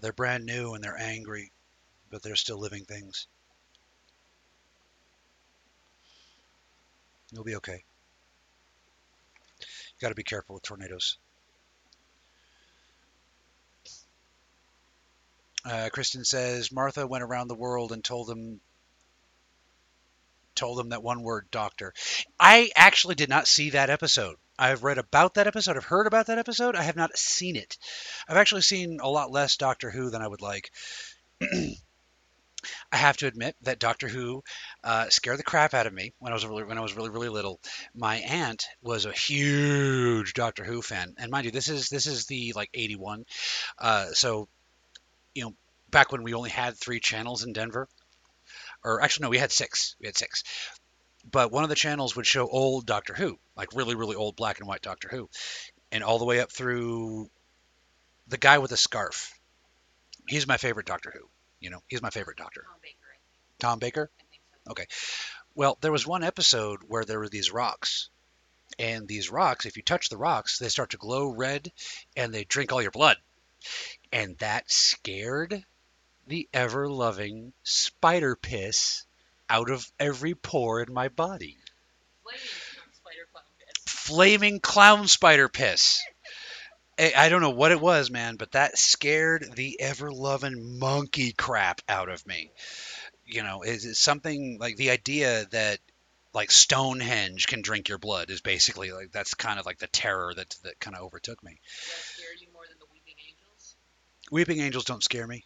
They're brand new and they're angry, but they're still living things. You'll be okay. You got to be careful with tornadoes. Uh, Kristen says Martha went around the world and told them told them that one word, doctor. I actually did not see that episode. I've read about that episode. I've heard about that episode. I have not seen it. I've actually seen a lot less Doctor Who than I would like. *clears throat* I have to admit that Doctor Who uh, scared the crap out of me when I was really when I was really really little. My aunt was a huge Doctor Who fan, and mind you, this is this is the like '81, uh, so you know back when we only had three channels in Denver, or actually no, we had six. We had six, but one of the channels would show old Doctor Who, like really really old black and white Doctor Who, and all the way up through the guy with the scarf. He's my favorite Doctor Who. You know, he's my favorite Doctor. Tom Baker, Tom Baker. I think so. Okay. Well, there was one episode where there were these rocks. And these rocks, if you touch the rocks, they start to glow red and they drink all your blood. And that scared the ever loving spider piss out of every pore in my body. Flaming clown piss. Flaming clown spider piss. I I don't know what it was, man, but that scared the ever loving monkey crap out of me. You know, is it something like the idea that like Stonehenge can drink your blood is basically like that's kind of like the terror that that kind of overtook me. Does that scare you more than the Weeping Angels? Weeping angels don't scare me.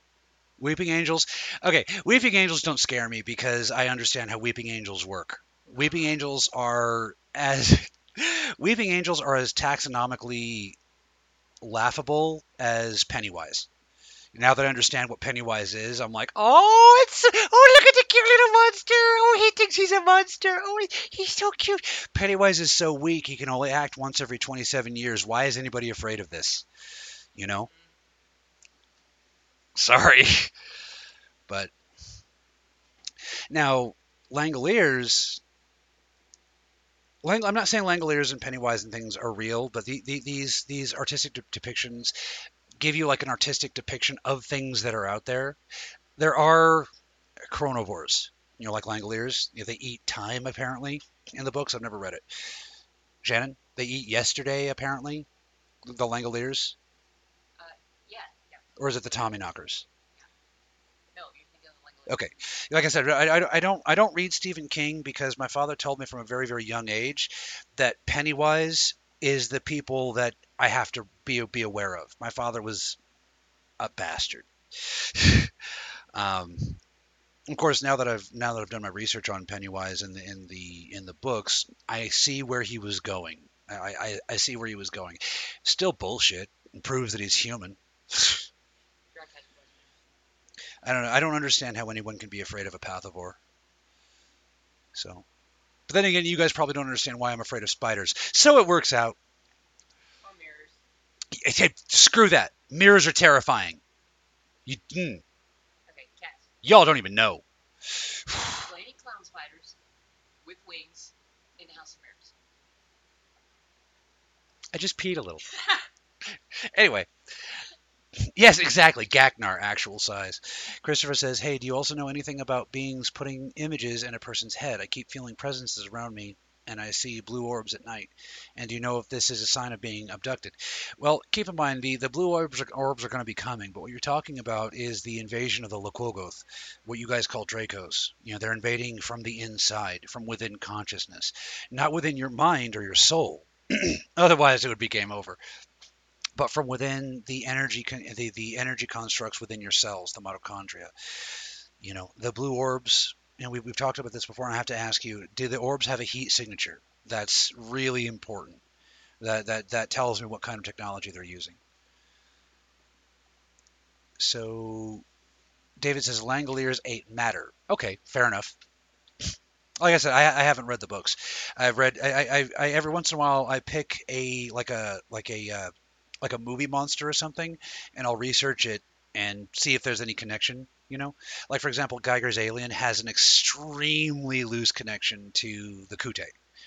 Weeping angels, okay, weeping angels don't scare me because I understand how weeping angels work. Weeping angels are as *laughs* weeping angels are as taxonomically laughable as Pennywise. Now that I understand what Pennywise is, I'm like, oh, it's oh, look at the cute little monster. Oh, he thinks he's a monster. Oh, he, he's so cute. Pennywise is so weak; he can only act once every 27 years. Why is anybody afraid of this? You know. *laughs* Sorry, but now Langoliers. Lang, I'm not saying Langoliers and Pennywise and things are real, but the, the, these these artistic de- depictions give you like an artistic depiction of things that are out there. There are chronovores, you know, like Langoliers. You know, they eat time apparently in the books. I've never read it. Shannon, they eat yesterday apparently. The Langoliers. Or is it the Tommyknockers? No, you're thinking of the Langoliers. Okay, like I said, I, I, I don't I don't read Stephen King because my father told me from a very very young age that Pennywise is the people that I have to be be aware of. My father was a bastard. *laughs* um, of course, now that I've now that I've done my research on Pennywise in the in the in the books, I see where he was going. I I, I see where he was going. Still bullshit. and proves that he's human. *laughs* Drac has a question. I don't know. I don't understand how anyone can be afraid of a pathivore. So, but then again, you guys probably don't understand why I'm afraid of spiders. So it works out. Or mirrors. Hey, *laughs* screw that. Mirrors are terrifying. You, mm, Okay, cats. y'all don't even know. *sighs* Flaming clown spiders with wings in House of Mirrors. I just peed a little. *laughs* anyway. Yes, exactly. Gaknar, actual size. Christopher says, Hey, do you also know anything about beings putting images in a person's head? I keep feeling presences around me and I see blue orbs at night. And do you know if this is a sign of being abducted? Well, keep in mind, the, the blue orbs are, orbs are going to be coming, but what you're talking about is the invasion of the Lokogoth, what you guys call Dracos. You know, they're invading from the inside, from within consciousness, not within your mind or your soul. *clears throat* Otherwise, it would be game over but from within the energy the, the energy constructs within your cells the mitochondria. You know the blue orbs and we, we've talked about this before and i have to ask you do the orbs have a heat signature? That's really important. That that that tells me what kind of technology they're using. So david says langoliers ate matter. Okay fair enough. Like I said, I, I haven't read the books. I've read. I, I, I every once in a while I pick a like a like a uh, like a movie monster or something, and I'll research it and see if there's any connection. You know, like for example, Giger's Alien has an extremely loose connection to the Kute,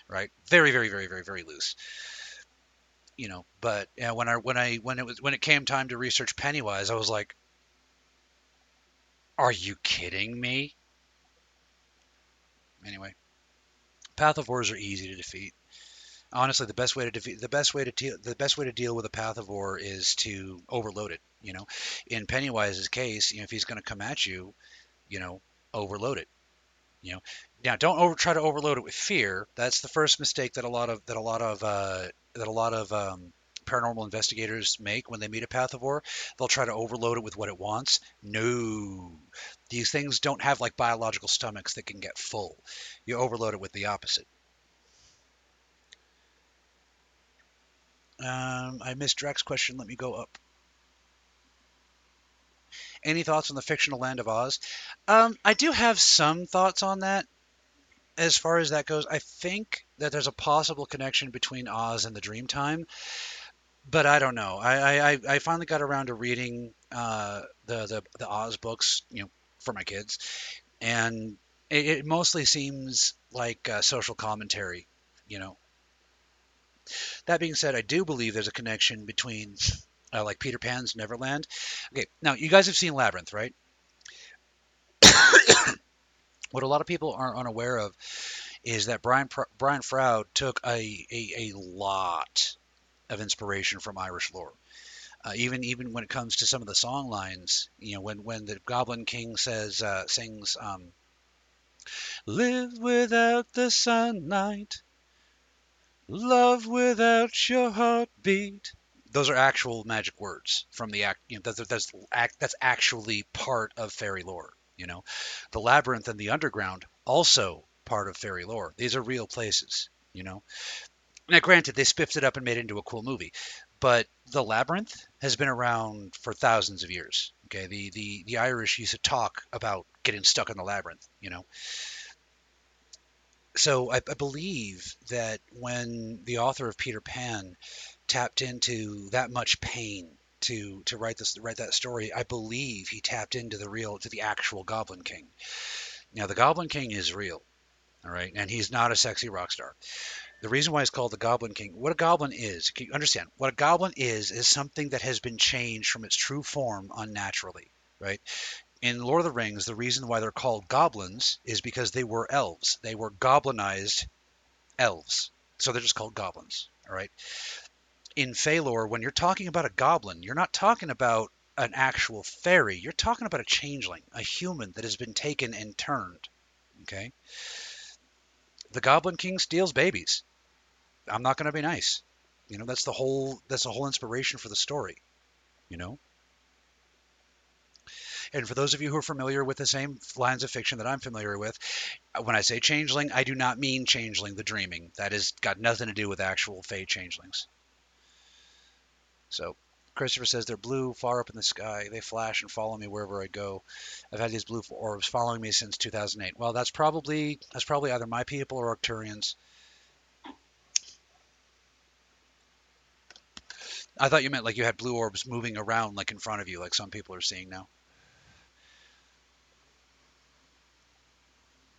right? Very, very, very, very, very loose. You know, but you know, when I when I when it was when it came time to research Pennywise, I was like, "Are you kidding me?" Anyway, Pathivores are easy to defeat. Honestly, the best way to defeat the best way to deal the best way to deal with a Pathivore is to overload it. You know, in Pennywise's case, you know, if he's going to come at you, you know, overload it. You know, now don't over try to overload it with fear. That's the first mistake that a lot of that a lot of uh, that a lot of um, paranormal investigators make when they meet a Pathivore. They'll try to overload it with what it wants. No, these things don't have like biological stomachs that can get full. You overload it with the opposite. Um, I missed Drax's question. Let me go up. Any thoughts on the fictional land of Oz? Um, I do have some thoughts on that. As far as that goes, I think that there's a possible connection between Oz and the Dreamtime, but I don't know. I I, I finally got around to reading uh, the, the the Oz books, you know, for my kids, and it, it mostly seems like uh, social commentary, you know. That being said, I do believe there's a connection between uh, like Peter Pan's Neverland. Okay, now you guys have seen Labyrinth, right? *coughs* what a lot of people are unaware of is that Brian Pr- Brian Froud took a, a, a lot of inspiration from Irish lore. Uh, even even when it comes to some of the song lines, you know, when when the Goblin King says uh, sings, um, "Live without the sunlight, love without your heartbeat." Those are actual magic words from the act. You know, that's that's that's actually part of fairy lore. You know, the labyrinth and the underground also part of fairy lore. These are real places. You know. Now, granted, they spiffed it up and made it into a cool movie, but the labyrinth has been around for thousands of years. Okay, the the the Irish used to talk about getting stuck in the labyrinth. You know. So I, I believe that when the author of Peter Pan tapped into that much pain to to write this write that story, I believe he tapped into the real to the actual Goblin King. Now the Goblin King is real, all right, and he's not a sexy rock star. The reason why it's called the Goblin King, what a goblin is, can you understand? What a goblin is is something that has been changed from its true form unnaturally, right? In Lord of the Rings, the reason why they're called goblins is because they were elves. They were goblinized elves. So they're just called goblins, all right? in Fae lore, when you're talking about a goblin, you're not talking about an actual fairy. You're talking about a changeling, a human that has been taken and turned. Okay? The Goblin King steals babies. I'm not going to be nice. You know, that's the whole that's the whole inspiration for the story. You know? And for those of you who are familiar with the same lines of fiction that I'm familiar with, uh, when I say changeling, I do not mean changeling the dreaming. That has got nothing to do with actual fey changelings. So Christopher says they're blue far up in the sky. They flash and follow me wherever I go. I've had these blue orbs following me since 2008. Well, that's probably that's probably either my people or Arcturians. I thought you meant like you had blue orbs moving around like in front of you, like some people are seeing now.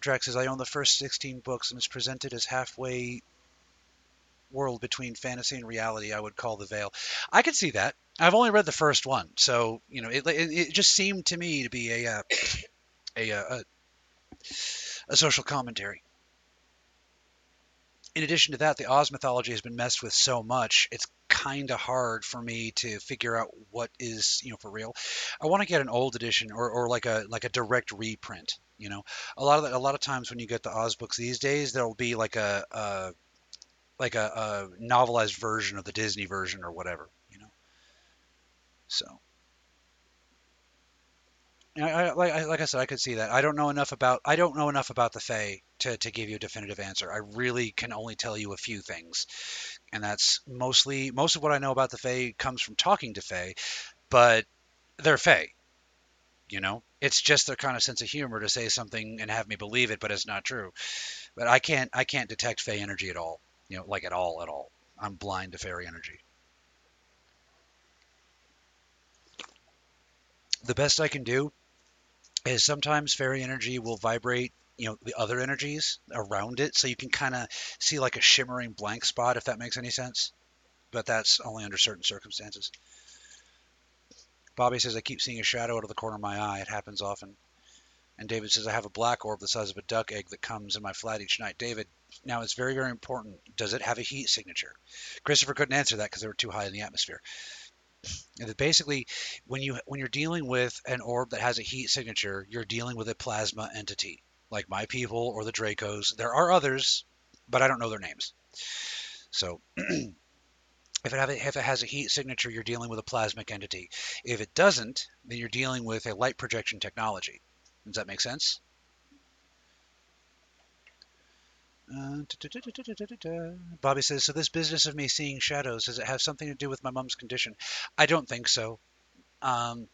Drax says I own the first 16 books and it's presented as halfway world between fantasy and reality I would call the Veil. I could see that. I've only read the first one, so you know it, it, it just seemed to me to be a uh, a, uh, a a social commentary. In addition to that, the Oz mythology has been messed with so much; it's kind of hard for me to figure out what is you know for real. I want to get an old edition or, or like a like a direct reprint. You know, a lot of the, a lot of times when you get the Oz books these days, there'll be like a, a like a, a novelized version of the Disney version or whatever, you know. So, I, I, like, I, like I said, I could see that. I don't know enough about I don't know enough about the Fae to, to give you a definitive answer. I really can only tell you a few things, and that's mostly most of what I know about the Fae comes from talking to Fae, but they're Fae. You know, it's just their kind of sense of humor to say something and have me believe it, but it's not true. But I can't I can't detect Fae energy at all you know, like at all, at all. I'm blind to fairy energy. The best I can do is sometimes fairy energy will vibrate, you know, the other energies around it, so you can kind of see like a shimmering blank spot, if that makes any sense. But that's only under certain circumstances. Bobby says, I keep seeing a shadow out of the corner of my eye. It happens often. And David says, I have a black orb the size of a duck egg that comes in my flat each night. David, Now it's very very important. Does it have a heat signature? Christopher couldn't answer that because they were too high in the atmosphere. And basically, when you when you're dealing with an orb that has a heat signature, you're dealing with a plasma entity, like my people or the Dracos. There are others, but I don't know their names. So. *clears throat* If it, if it has a heat signature, you're dealing with a plasmic entity. If it doesn't, then you're dealing with a light projection technology. Does that make sense? Uh. Bobby says, so this business of me seeing shadows, does it have something to do with my mom's condition? I don't think so. Um,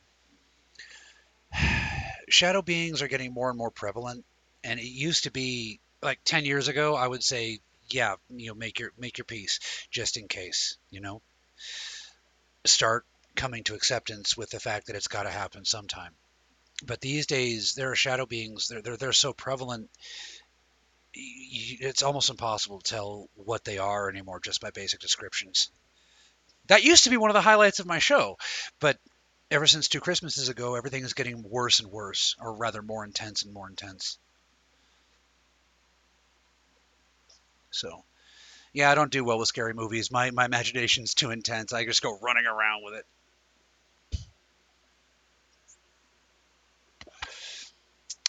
*sighs* shadow beings are getting more and more prevalent, and it used to be like 10 years ago, I would say, yeah, you know, make your make your peace just in case, you know. Start coming to acceptance with the fact that it's got to happen sometime. But these days, there are shadow beings. They're they're, they're so prevalent. It's almost impossible to tell what they are anymore just by basic descriptions. That used to be one of the highlights of my show, but ever since two Christmases ago, everything is getting worse and worse, or rather more intense and more intense. So, yeah, I don't do well with scary movies. My my imagination's too intense. I just go running around with it.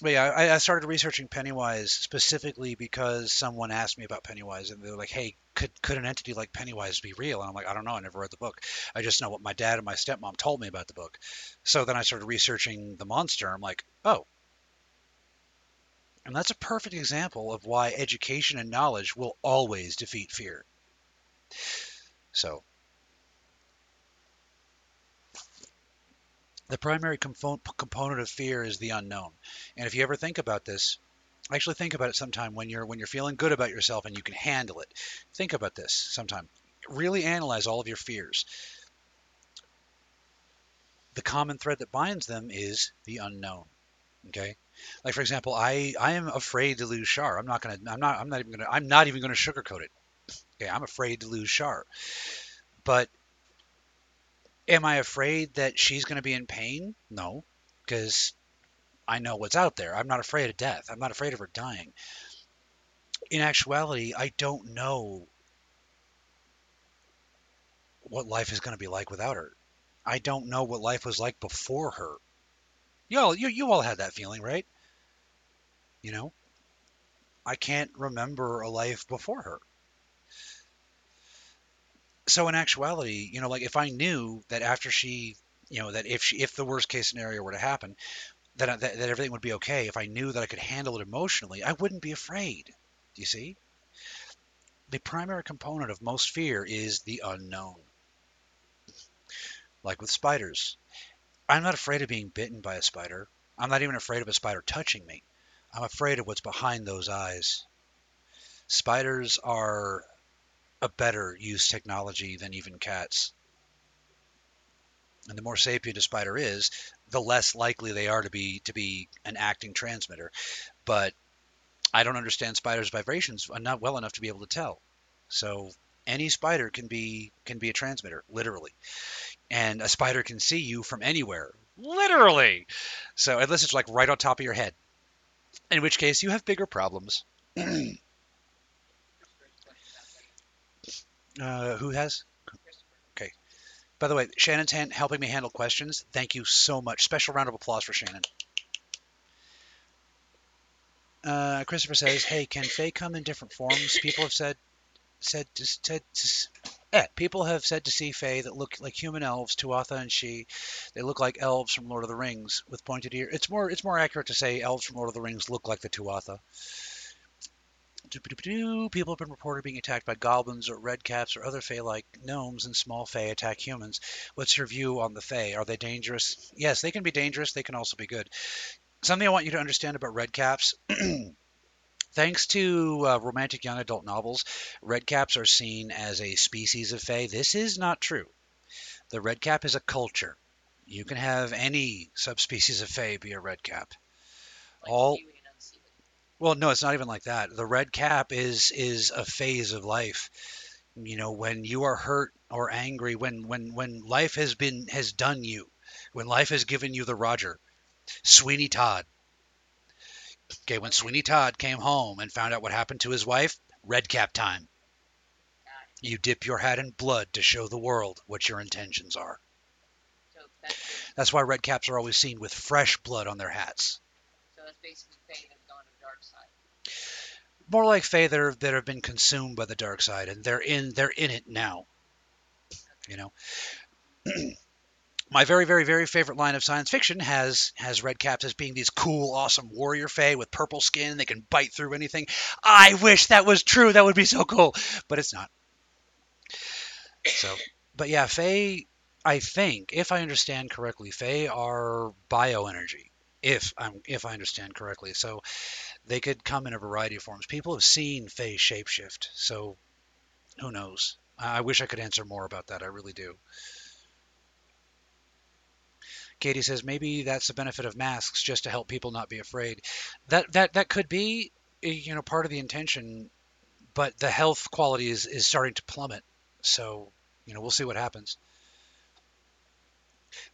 But yeah, I, I started researching Pennywise specifically because someone asked me about Pennywise, and they were like, "Hey, could could an entity like Pennywise be real?" And I'm like, "I don't know. I never read the book. I just know what my dad and my stepmom told me about the book." So then I started researching the monster. I'm like, "Oh." And that's a perfect example of why education and knowledge will always defeat fear. So, the primary compo- component of fear is the unknown. And if you ever think about this, actually think about it sometime when you're when you're feeling good about yourself and you can handle it. Think about this sometime. Really analyze all of your fears. The common thread that binds them is the unknown. Okay? Like for example, I I am afraid to lose Shar. I'm not to I'm not I'm not even to I'm not even to sugarcoat it. Okay, I'm afraid to lose Shar. But am I afraid that she's to be in pain? No, because I know what's out there. I'm not afraid of death. I'm not afraid of her dying. In actuality, I don't know what life is going to be like without her. I don't know what life was like before her. You all, you, you all had that feeling, right? You know, I can't remember a life before her. So in actuality, you know, like if I knew that after she, you know, that if she, if the worst case scenario were to happen, that, that that everything would be okay. If I knew that I could handle it emotionally, I wouldn't be afraid. Do you see? The primary component of most fear is the unknown. Like with spiders, I'm not afraid of being bitten by a spider. I'm not even afraid of a spider touching me. I'm afraid of what's behind those eyes. Spiders are a better use technology than even cats. And the more sapient a spider is, the less likely they are to be to be an acting transmitter. But I don't understand spiders' vibrations not well enough to be able to tell. So any spider can be can be a transmitter, literally. And a spider can see you from anywhere, literally. So unless it's like right on top of your head, in which case you have bigger problems. *clears throat* Uh, who has? Okay. By the way, Shannon's hand, helping me handle questions. Thank you so much. Special round of applause for Shannon. Uh, Christopher says, "Hey, can Fae come in different forms? People have said, said, to, said, to, eh, people have said to see Fae that look like human elves, Tuatha and Sidhe. They look like elves from Lord of the Rings with pointed ear. It's more, it's more accurate to say elves from Lord of the Rings look like the Tuatha. People have been reported being attacked by goblins or redcaps or other Fae-like gnomes, and small Fae attack humans. What's your view on the Fae? Are they dangerous? Yes, they can be dangerous. They can also be good. Something I want you to understand about redcaps. *clears throat* Thanks to uh, romantic young adult novels, redcaps are seen as a species of Fae. This is not true. The redcap is a culture. You can have any subspecies of Fae be a redcap. Like All- viewing and unseeing. Well, no, it's not even like that. The red cap is is a phase of life. You know, when you are hurt or angry, when when when life has been has done you, when life has given you the Roger, Sweeney Todd. Okay, when Sweeney Todd came home and found out what happened to his wife, Red cap time. You dip your hat in blood to show the world what your intentions are. That's That's why red caps are always seen with fresh blood on their hats. so that's basically Fae that's gone to the dark side. More like Fae that, are, that have been consumed by the dark side, and they're in they're in it now. You know, *clears throat* my very very very favorite line of science fiction has has red caps as being these cool awesome warrior Fae with purple skin. They can bite through anything. I wish that was true. That would be so cool, but it's not. So, but yeah, Fae. I think, if I understand correctly, Fae are bioenergy. If I'm if I understand correctly, so they could come in a variety of forms. People have seen Fae shapeshift, so who knows? I I wish I could answer more about that. I really do. Katie says maybe that's the benefit of masks, just to help people not be afraid. That that that could be, eh, you know, part of the intention, but the health quality is is starting to plummet. So, you know, we'll see what happens.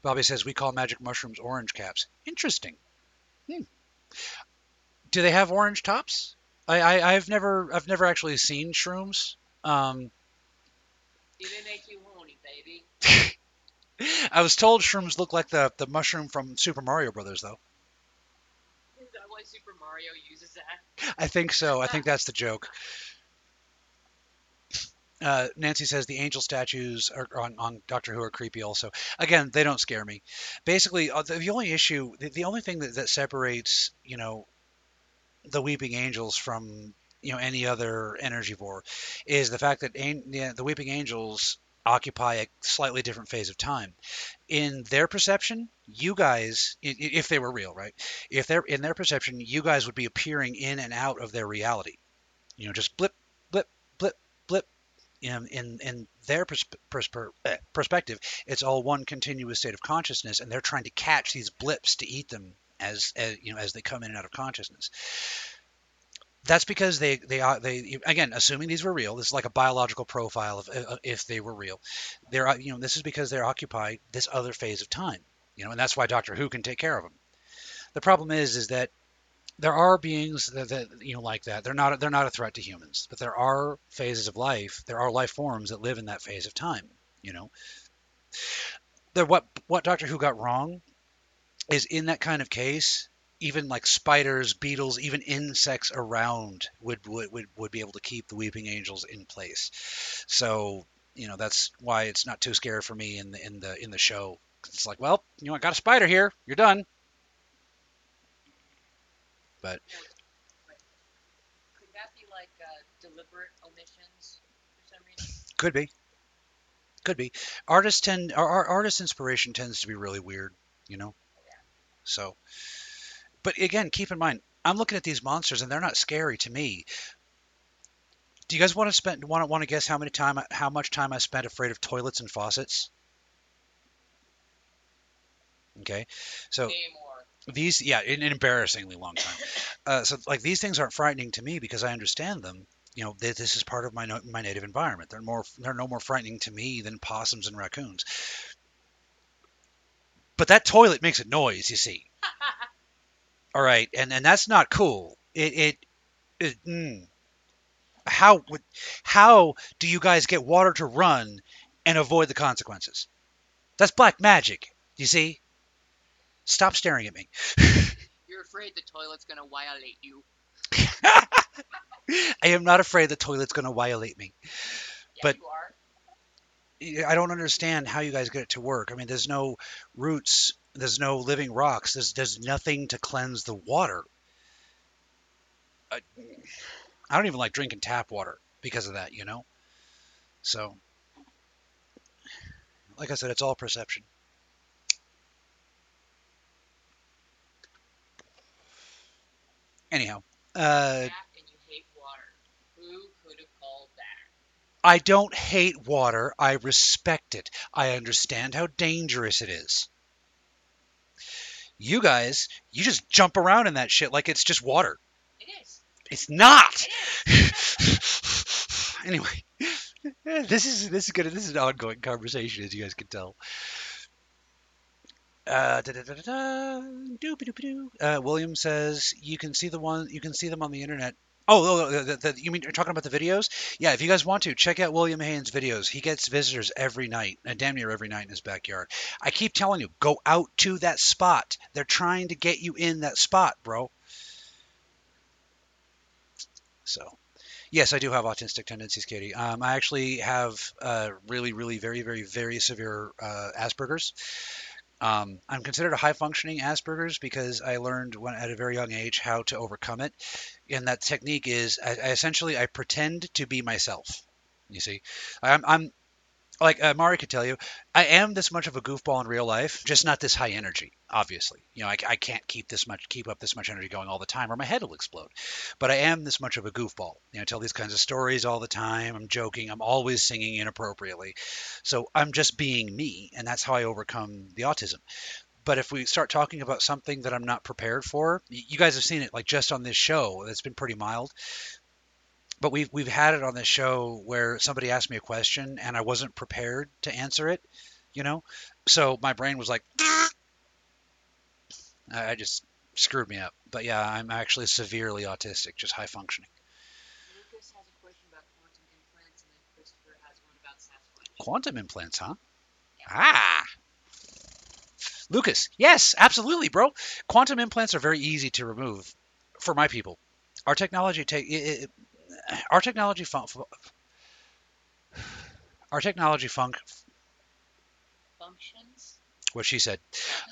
Bobby says we call magic mushrooms orange caps. Interesting. Hmm. Do they have orange tops? I, I I've never I've never actually seen shrooms. Um, See, they make you horny, baby. *laughs* I was told shrooms look like the the mushroom from Super Mario Brothers, though. Is that why Super Mario uses that? I think so. I think that's the joke. *laughs* Uh, Nancy says the angel statues are, on, on Doctor Who are creepy. Also, again, they don't scare me. Basically, uh, the, only issue, the, the only thing that, that separates, you know, the weeping angels from you know any other energivore is the fact that an, the, the weeping angels occupy a slightly different phase of time. In their perception, you guys, if they were real, right? If they're in their perception, you guys would be appearing in and out of their reality. You know, just blip, blip, blip, blip. In in, in their pers- pers- per- eh, perspective, it's all one continuous state of consciousness, and they're trying to catch these blips to eat them as, as you know as they come in and out of consciousness that's because they they they again assuming these were real this is like a biological profile of uh, if they were real they're uh, you know this is because they're occupied this other phase of time you know and that's why doctor who can take care of them the problem is is that there are beings that, that you know like that. They're not they're not a threat to humans but there are phases of life there are life forms that live in that phase of time you know. There what what doctor who got wrong is in that kind of case even like spiders, beetles, even insects around would, would would would be able to keep the weeping angels in place. So you know that's why it's not too scary for me in the in the in the show. It's like, well, you know, I got a spider here. You're done. But Could that be like uh, deliberate omissions for some reason? could be, could be. Artists tend, our, our artist inspiration tends to be really weird, you know. So, but again, keep in mind, I'm looking at these monsters and they're not scary to me. Do you guys want to spend want to want to guess how many time how much time I spent afraid of toilets and faucets? Okay, so these yeah, an an embarrassingly long time. *laughs* Uh, so like these things aren't frightening to me because I understand them. You know, th- this is part of my my native environment. They're more they're no more frightening to me than possums and raccoons. But that toilet makes a noise, you see. *laughs* All right, and and that's not cool. It it, it mm. how would how do you guys get water to run and avoid the consequences? That's black magic. You see? Stop staring at me. *laughs* You're afraid the toilet's gonna violate you. *laughs* I am not afraid the toilet's going to violate me. Yeah, But-. I don't understand how you guys get it to work. I mean, there's no roots, there's no living rocks, there's there's nothing to cleanse the water. I, I don't even like drinking tap water because of that, you know. So, like I said, it's all perception. Anyhow, uh, That and you hate water. Who could have called that? I don't hate water. I respect it. I understand how dangerous it is. You guys, you just jump around in that shit like it's just water. It is. It's not. It is. *laughs* anyway, *laughs* this is this is good. This is an ongoing conversation, as you guys can tell. Uh, uh, William says you can see the one you can see them on the internet Oh, oh, the, the, the, you mean you're talking about the videos? Yeah, if you guys want to, check out William Haynes' videos. He gets visitors every night, and damn near every night in his backyard. I keep telling you, go out to that spot. They're trying to get you in that spot, bro. So, yes, I do have autistic tendencies, Katie. Um, I actually have uh, really, really, very, very, very severe uh, Asperger's. Um, I'm considered a high functioning Asperger's because I learned when at a very young age how to overcome it. And that technique is I, I essentially I pretend to be myself. You see, I'm, I'm like uh, Mari could tell you, I am this much of a goofball in real life, just not this high energy. Obviously, you know, I, I can't keep this much, keep up this much energy going all the time, or my head will explode. But I am this much of a goofball. You know, I tell these kinds of stories all the time. I'm joking. I'm always singing inappropriately. So I'm just being me, and that's how I overcome the autism. But if we start talking about something that I'm not prepared for, you guys have seen it like just on this show. It's been pretty mild but we've we've had it on this show where somebody asked me a question and I wasn't prepared to answer it, you know. So my brain was like, I I just screwed me up. But yeah, I'm actually severely autistic, just high functioning. Lucas has a question about quantum implants, and then Christopher has one about Sasquatch. Quantum implants, huh? Ah. Lucas, yes, absolutely, bro. Quantum implants are very easy to remove for my people. Our technology take it, it, our technology fun, our technology funk Functions. what she said.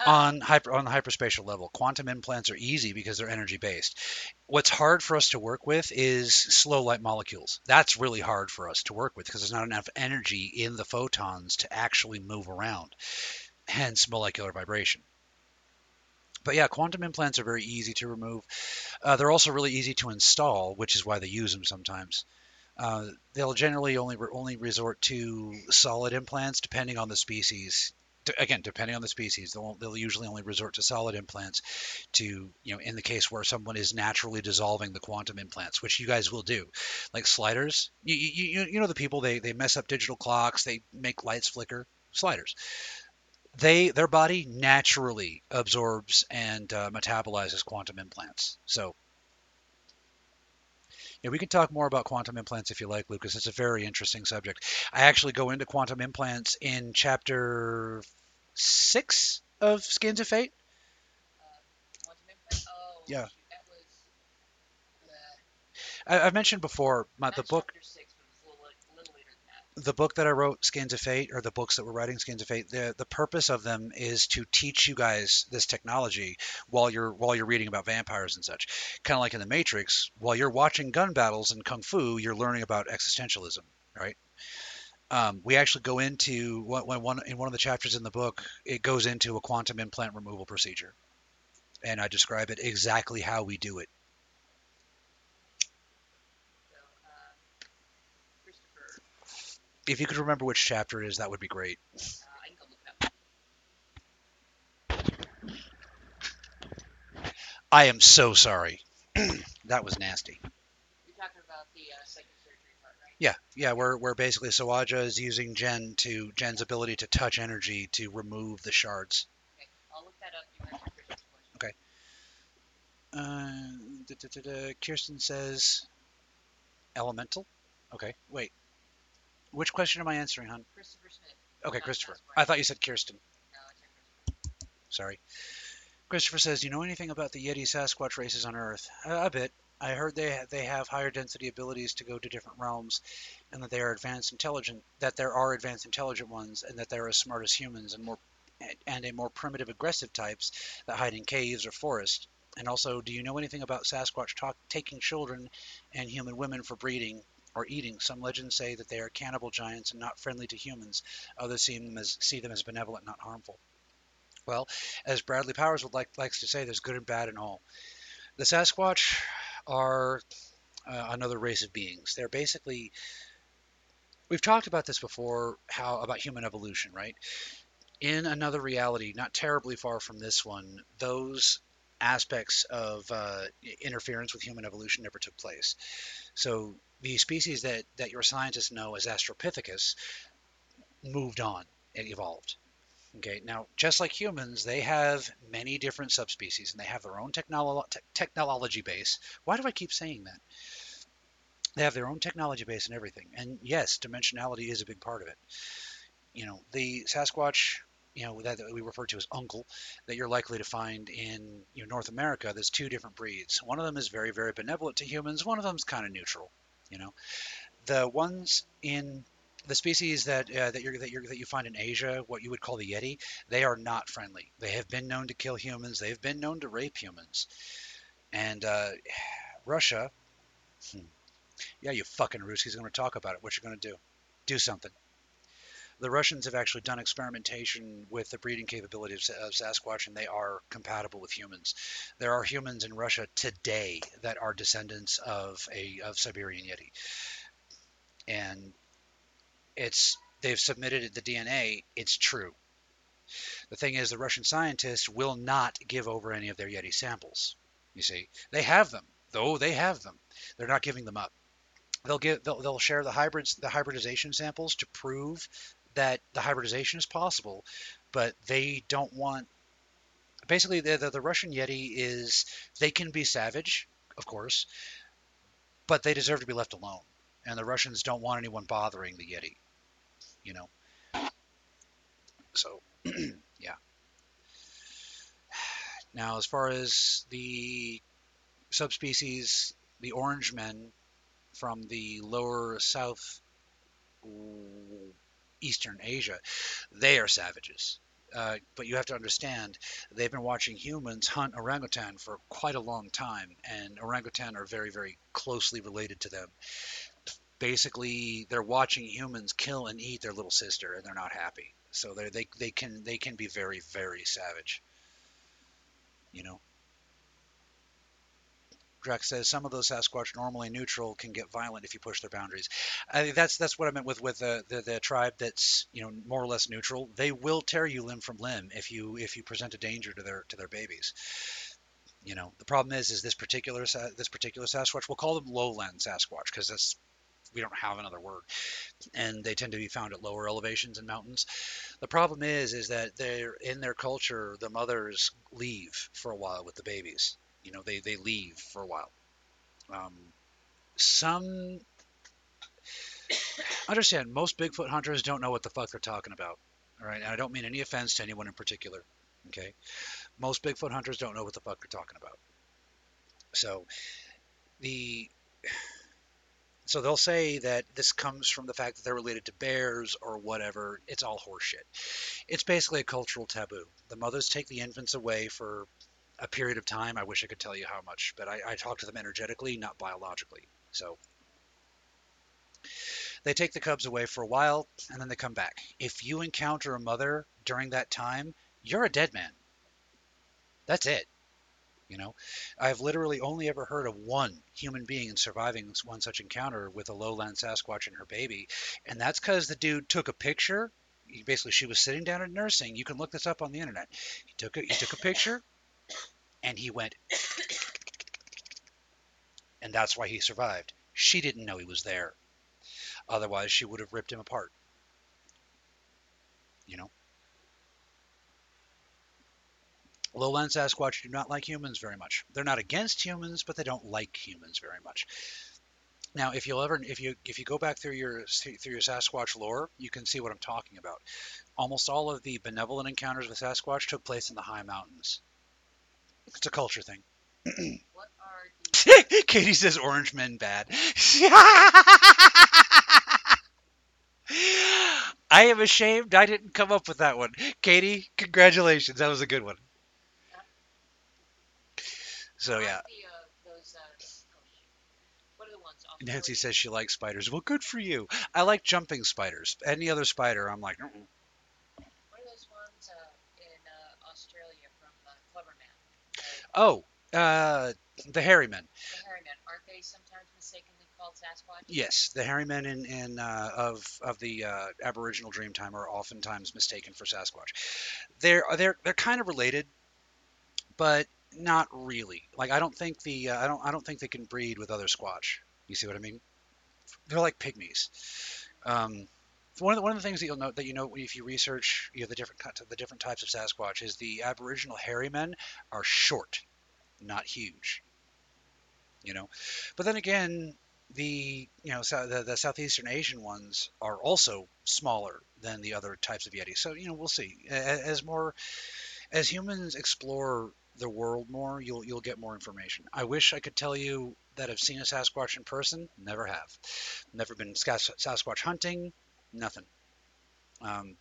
Uh. On hyper on the hyperspatial level quantum implants are easy because they're energy based what's hard for us to work with is slow light molecules. That's really hard for us to work with because there's not enough energy in the photons to actually move around hence molecular vibration but yeah quantum implants are very easy to remove. Uh, they're also really easy to install which is why they use them sometimes. Uh, they'll generally only only resort to solid implants depending on the species. Again depending on the species they'll, they'll usually only resort to solid implants to you know in the case where someone is naturally dissolving the quantum implants which you guys will do. Like sliders you, you, you you know the people they, they mess up digital clocks they make lights flicker. Sliders they their body naturally absorbs and uh, metabolizes quantum implants so yeah, we can talk more about quantum implants if you like, Lucas. It's a very interesting subject. I actually go into quantum implants in chapter six of Skins of Fate. Uh. Oh. Yeah. Shoot, was. Uh, I, I've mentioned before my, the book six, but it was a little, a little later than that. The book that I wrote, Skins of Fate, or the books that we're writing, Skins of Fate, the the purpose of them is to teach you guys this technology while you're while you're reading about vampires and such. Kind of like in the Matrix, while you're watching gun battles and kung fu, you're learning about existentialism, right? Um, we actually go into when one in one of the chapters in the book, it goes into a quantum implant removal procedure, and I describe it exactly how we do it. So, uh, Christopher, If you could remember which chapter it is, that would be great. uh, I can go look it up. I am so sorry. *clears throat* that was nasty. You're talking about the uh, part, right? Yeah, yeah, where where basically Sawaja is using Jen to Jen's ability to touch energy to remove the shards. Okay, I'll look that up. Answer Uh, da, da, da, da, Kirsten says elemental. Okay, wait. Which question am I answering, hon? Christopher Smith. Okay, Christopher. I thought you said Kirsten. No, I said Christopher. Sorry. Christopher says, "Do you know anything about the Yeti Sasquatch races on Earth?" Uh, a bit. I heard they they have higher density abilities to go to different realms, and that they are advanced intelligent. That there are advanced intelligent ones, and that they're as smart as humans, and more and a more primitive aggressive types that hide in caves or forests. And also, do you know anything about Sasquatch talk, taking children and human women for breeding or eating? Some legends say that they are cannibal giants and not friendly to humans. Others see them as see them as benevolent, not harmful. Well, as Bradley Powers would like likes to say, there's good and bad in all. The Sasquatch are uh, another race of beings. They're basically we've talked about this before how about human evolution, right? In another reality, not terribly far from this one, those aspects of uh, interference with human evolution never took place. So the species that that your scientists know as Astropithecus moved on and evolved. Okay, now just like humans, they have many different subspecies and they have their own technolo- te- technology base. Why do I keep saying that? They have their own technology base and everything. And yes, dimensionality is a big part of it. You know, the Sasquatch, you know, that, that we refer to as uncle, that you're likely to find in you know, North America, there's two different breeds. One of them is very, very benevolent to humans. One of them's kind of neutral. You know, the ones in the species that uh, that, you're, that, you're, that you find in Asia, what you would call the Yeti, they are not friendly. They have been known to kill humans. They've been known to rape humans. And uh, *sighs* Russia, hmm, yeah, you fucking Ruskies going to talk about it. What you going to do? Do something. The Russians have actually done experimentation with the breeding capability of, of Sasquatch, and they are compatible with humans. There are humans in Russia today that are descendants of a of Siberian Yeti, and it's they've submitted the DNA. It's true. The thing is, the Russian scientists will not give over any of their Yeti samples. You see, they have them, though they have them. They're not giving them up. They'll give they'll, they'll share the hybrids the hybridization samples to prove that the hybridization is possible, but they don't want. Basically, the, the the Russian Yeti is they can be savage, of course, but they deserve to be left alone. And the Russians don't want anyone bothering the Yeti, you know. So, *clears throat* yeah. Now, as far as the subspecies, the orange men from the lower south eastern Asia, they are savages. Uh, but you have to understand, they've been watching humans hunt orangutan for quite a long time, and orangutan are very, very closely related to them. Basically, they're watching humans kill and eat their little sister, and they're not happy. So they they can they can be very, very savage. You know. Drax says some of those Sasquatch normally neutral can get violent if you push their boundaries. I that's that's what I meant with with the, the the tribe that's you know more or less neutral. They will tear you limb from limb if you if you present a danger to their to their babies. You know the problem is is this particular this particular Sasquatch. We'll call them lowland Sasquatch because that's we don't have another word, and they tend to be found at lower elevations and mountains. The problem is is that they're in their culture. The mothers leave for a while with the babies. You know they they leave for a while. Um, some understand most Bigfoot hunters don't know what the fuck they're talking about. All right, and I don't mean any offense to anyone in particular. Okay, most Bigfoot hunters don't know what the fuck they're talking about. So the so they'll say that this comes from the fact that they're related to bears or whatever. It's all horseshit. It's basically a cultural taboo. The mothers take the infants away for a period of time. I wish I could tell you how much, but I, I talk to them energetically, not biologically. So they take the cubs away for a while and then they come back. If you encounter a mother during that time, you're a dead man. That's it. You know, I've literally only ever heard of one human being surviving one such encounter with a lowland Sasquatch and her baby, and that's because the dude took a picture. He- Basically, she was sitting down at nursing. You can look this up on the internet. He took a, he took a picture, and he went, and that's why he survived. She didn't know he was there. Otherwise, she would have ripped him apart. You know. Lowland Sasquatch do not like humans very much. They're not against humans, but they don't like humans very much. Now, if you'll ever, if you if you go back through your through your Sasquatch lore, you can see what I'm talking about. Almost all of the benevolent encounters with Sasquatch took place in the high mountains. It's a culture thing. *clears throat* What are the *laughs* Katie says orange men bad. *laughs* I am ashamed I didn't come up with that one. Katie, congratulations. That was a good one. So yeah, the, uh, those, uh, oh, shit. what are the ones? Nancy says she likes spiders. Well, good for you. I like jumping spiders. Any other spider, I'm like, "Mm-mm." What are those ones uh, in uh, Australia from uh, Cleverman? Oh, uh, the hairy men. The aren't they sometimes mistakenly called Sasquatch? Yes, the hairy men in, in uh, of of the uh, Aboriginal Dreamtime are oftentimes mistaken for Sasquatch. They're they're they're kind of related, but not really. Like I don't think the uh, I don't I don't think they can breed with other Squatch. You see what I mean? They're like pygmies. Um, one of the, one of the things that you'll note that you know if you research you know, the different the different types of Sasquatch is the Aboriginal hairy men are short, not huge. You know, but then again, the you know the, the southeastern Asian ones are also smaller than the other types of Yeti. So you know we'll see as more as humans explore the world more, you'll you'll get more information. I wish I could tell you that I've seen a Sasquatch in person. Never have. Never been Sas- Sasquatch hunting. Nothing. Um,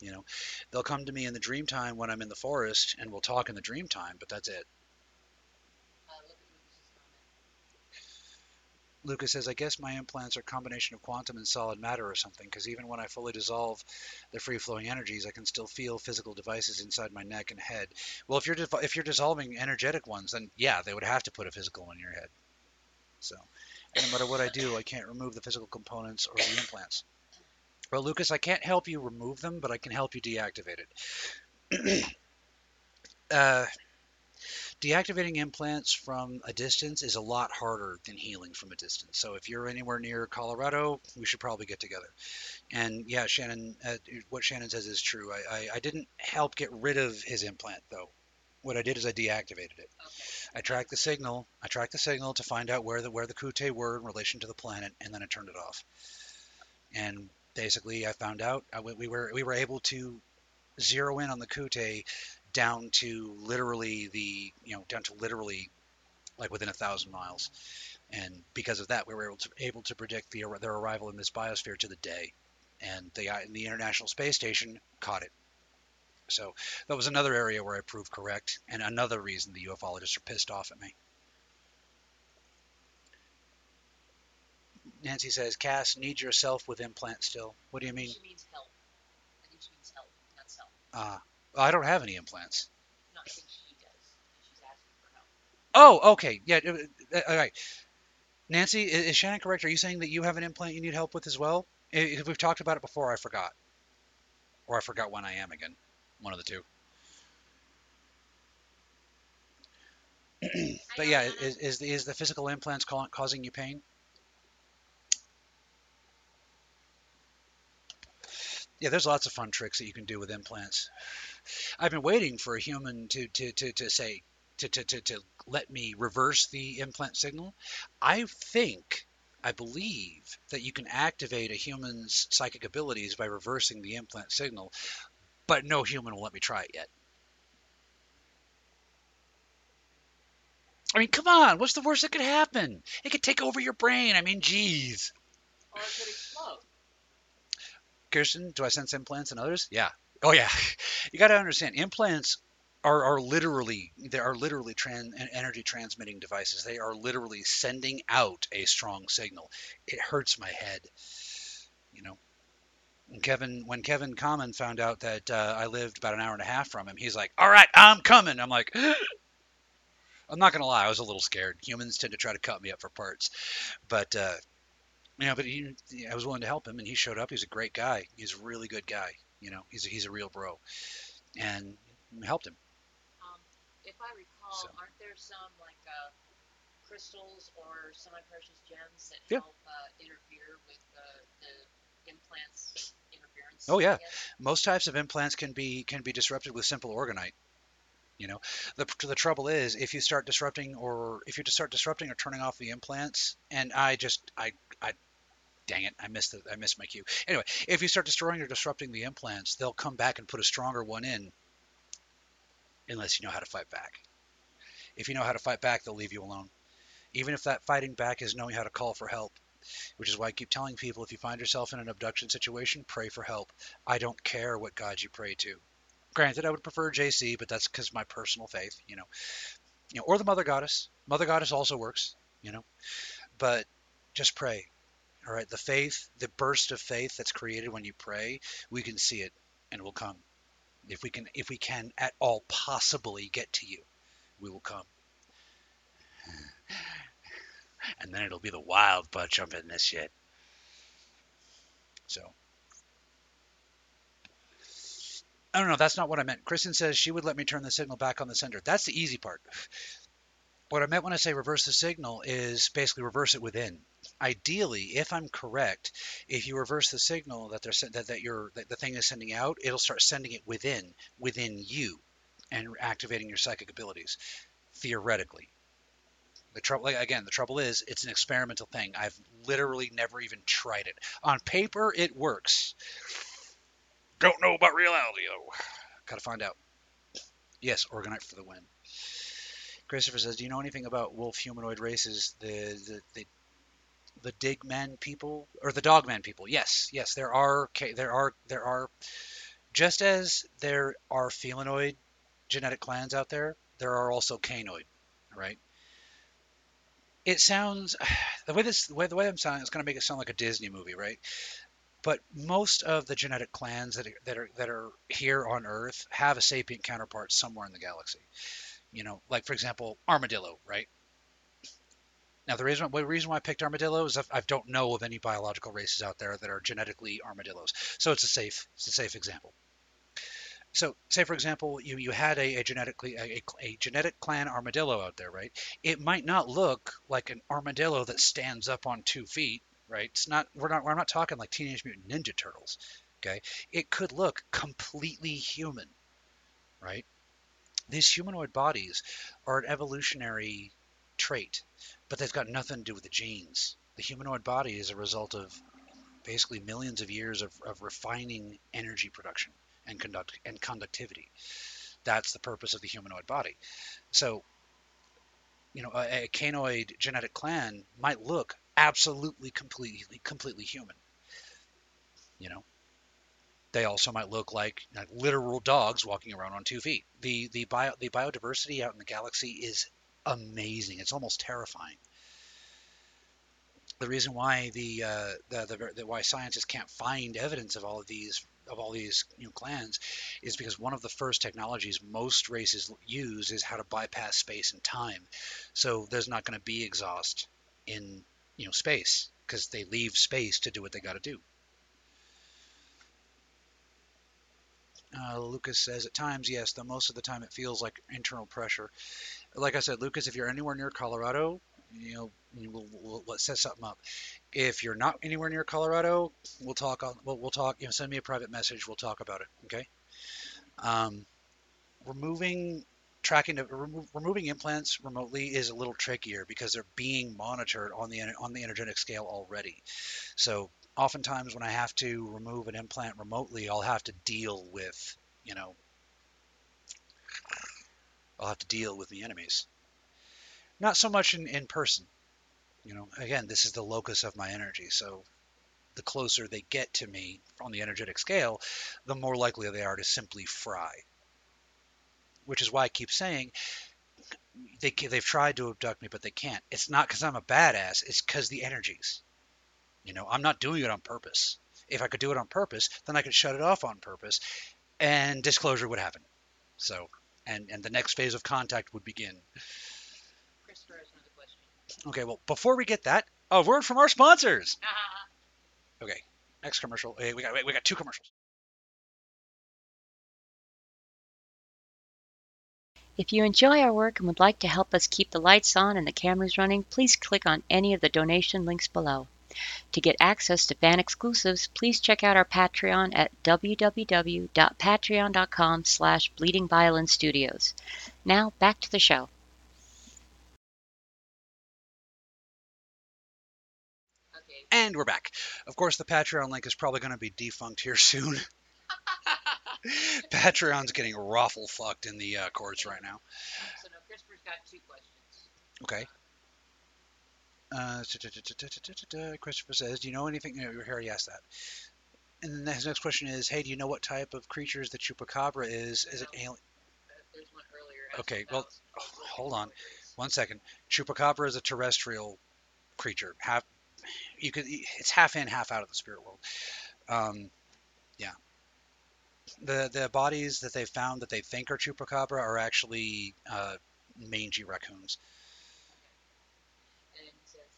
you know, they'll come to me in the dream time when I'm in the forest, and we'll talk in the dream time. But that's it. Lucas says, I guess my implants are a combination of quantum and solid matter or something, because even when I fully dissolve the free flowing energies, I can still feel physical devices inside my neck and head. Well, if you're if you're dissolving energetic ones, then yeah, they would have to put a physical one in your head. So, no matter what I do, I can't remove the physical components or the implants. Well, Lucas, I can't help you remove them, but I can help you deactivate it. *clears throat* uh, deactivating implants from a distance is a lot harder than healing from a distance. So if you're anywhere near Colorado, we should probably get together. And yeah, Shannon, uh, what Shannon says is true. I, I, I didn't help get rid of his implant though. What I did is I deactivated it. Okay. I tracked the signal. I tracked the signal to find out where the where the Kute were in relation to the planet, and then I turned it off. And basically, I found out I, we were we were able to zero in on the Kute down to literally the you know down to literally like within a thousand miles, and because of that, we were able to able to predict the, their arrival in this biosphere to the day, and the uh, the International Space Station caught it. So that was another area where I proved correct, and another reason the ufologists are pissed off at me. Nancy says, Cass, need yourself with implant still. What do you mean? She means help. I think she means help, not self. Uh, I don't have any implants. No, I think she does. She's asking for help. Oh, okay. Yeah. uh, All right. Nancy, is Shannon correct? Are you saying that you have an implant you need help with as well? If we've talked about it before, I forgot. Or I forgot when I am again. One of the two. *clears throat* But yeah, is, is, the, is the physical implants causing you pain? Yeah, there's lots of fun tricks that you can do with implants. I've been waiting for a human to, to, to, to say, to, to, to, to let me reverse the implant signal. I think, I believe that you can activate a human's psychic abilities by reversing the implant signal, but no human will let me try it yet. I mean, come on, what's the worst that could happen? It could take over your brain. I mean, geez. Or it could explode. Kirsten, do I sense implants and others? Yeah. Oh yeah. *laughs* You got to understand, implants are, are literally they are literally tran- en- energy transmitting devices. They are literally sending out a strong signal. It hurts my head. You know. When Kevin when Kevin Common found out that uh, I lived about an hour and a half from him, he's like, "All right, I'm coming." I'm like. *gasps* I'm not gonna lie, I was a little scared. Humans tend to try to cut me up for parts, but uh, you know, but he, I was willing to help him, and he showed up. He's a great guy. He's a really good guy. You know, he's a, he's a real bro, and helped him. Um, if I recall, So- aren't there some like uh, crystals or semi-precious gems that Yeah. help uh, interfere with uh, the implants interference? Oh, yeah. Most types of implants can be can be disrupted with simple orgonite. You know, the the trouble is if you start disrupting or if you just start disrupting or turning off the implants, and I just I I. Dang it! I missed the, I missed my cue. Anyway, if you start destroying or disrupting the implants, they'll come back and put a stronger one in, unless you know how to fight back. If you know how to fight back, they'll leave you alone. Even if that fighting back is knowing how to call for help, which is why I keep telling people if you find yourself in an abduction situation, pray for help. I don't care what God you pray to. Granted, I would prefer JC, but that's because my personal faith, you know. You know, or the Mother Goddess. Mother Goddess also works, you know. But just pray. All right, the faith, the burst of faith that's created when you pray, we can see it and it will come. If we can if we can at all possibly get to you, we will come. *sighs* And then it'll be the wild butt jumping this shit. So I don't know. That's not what I meant. Kristen says she would let me turn the signal back on the sender. That's the easy part. What I meant when I say reverse the signal is basically reverse it within. Ideally, if I'm correct, if you reverse the signal that they're that, that you're that the thing is sending out, it'll start sending it within within you and activating your psychic abilities theoretically. The trouble again, the trouble is it's an experimental thing. I've literally never even tried it. On paper it works. Don't know about reality though. Got to find out. Yes, Orgonite for the win. Christopher says, "Do you know anything about wolf humanoid races? The the the, the Digman people or the Dogman people? Yes, yes, there are there are there are just as there are felinoid genetic clans out there, there are also canoid, right? It sounds *sighs* the way this the way, the way I'm sounding it's going to make it sound like a Disney movie, right? But most of the genetic clans that are, that are that are here on Earth have a sapient counterpart somewhere in the galaxy. You know, like for example, armadillo, right? Now the reason the reason why I picked armadillo is I don't know of any biological races out there that are genetically armadillos, so it's a safe it's a safe example. So, say for example, you, you had a, a genetically a, a, a genetic clan armadillo out there, right? It might not look like an armadillo that stands up on two feet, right? It's not we're not we're not talking like Teenage Mutant Ninja Turtles, okay? It could look completely human, right? These humanoid bodies are an evolutionary trait, but they've got nothing to do with the genes. The humanoid body is a result of basically millions of years of, of refining energy production and conduct and conductivity. That's the purpose of the humanoid body. So, you know, a, a canoid genetic clan might look absolutely completely completely human. You know, they also might look like, literal dogs walking around on two feet. The the bio the biodiversity out in the galaxy is amazing. It's almost terrifying. The reason why the, uh, the, the the why scientists can't find evidence of all of these of all these clans is because one of the first technologies most races use is how to bypass space and time. So there's not going to be exhaust in you know space because they leave space to do what they got to do. Uh, Lucas says at times, yes, though most of the time it feels like internal pressure. Like I said, Lucas, if you're anywhere near Colorado, you know, we'll, we'll, let's set something up. If you're not anywhere near Colorado, we'll talk on. We'll, we'll talk. You know, send me a private message. We'll talk about it. Okay. Um, removing tracking of remo- removing implants remotely is a little trickier because they're being monitored on the on the energetic scale already. So oftentimes when I have to remove an implant remotely, I'll have to deal with you know I'll have to deal with the enemies. Not so much in, in person. You know, again, this is the locus of my energy. So the closer they get to me on the energetic scale, the more likely they are to simply fry. Which is why I keep saying they they've tried to abduct me, but they can't. It's not because I'm a badass. It's because the energies. You know, I'm not doing it on purpose. If I could do it on purpose, then I could shut it off on purpose, and disclosure would happen. So, and and the next phase of contact would begin. Christopher has another question. Okay, well, before we get that, a word from our sponsors. *laughs* Okay, next commercial. Hey, we got we got two commercials. If you enjoy our work and would like to help us keep the lights on and the cameras running, please click on any of the donation links below. To get access to fan exclusives, please check out our Patreon at www.patreon.com slash bleedingviolence Now, back to the show. Okay. And we're back. Of course, the Patreon link is probably going to be defunct here soon. *laughs* *laughs* Patreon's getting raffle fucked in the uh, courts right now. So now Christopher's got two questions. Okay. Uh, ta-ta-ta-ta-ta-ta-ta. Christopher says, "Do you know anything?" You we already asked that. And then his next question is, "Hey, do you know what type of creatures the chupacabra is? Is it alien?" There's one earlier. Okay, well, what hold on. One second. Chupacabra is a terrestrial creature. Half, you could. It's half in, half out of the spirit world. Um, yeah. The the bodies that they found that they think are chupacabra are actually uh, mangy raccoons. And he says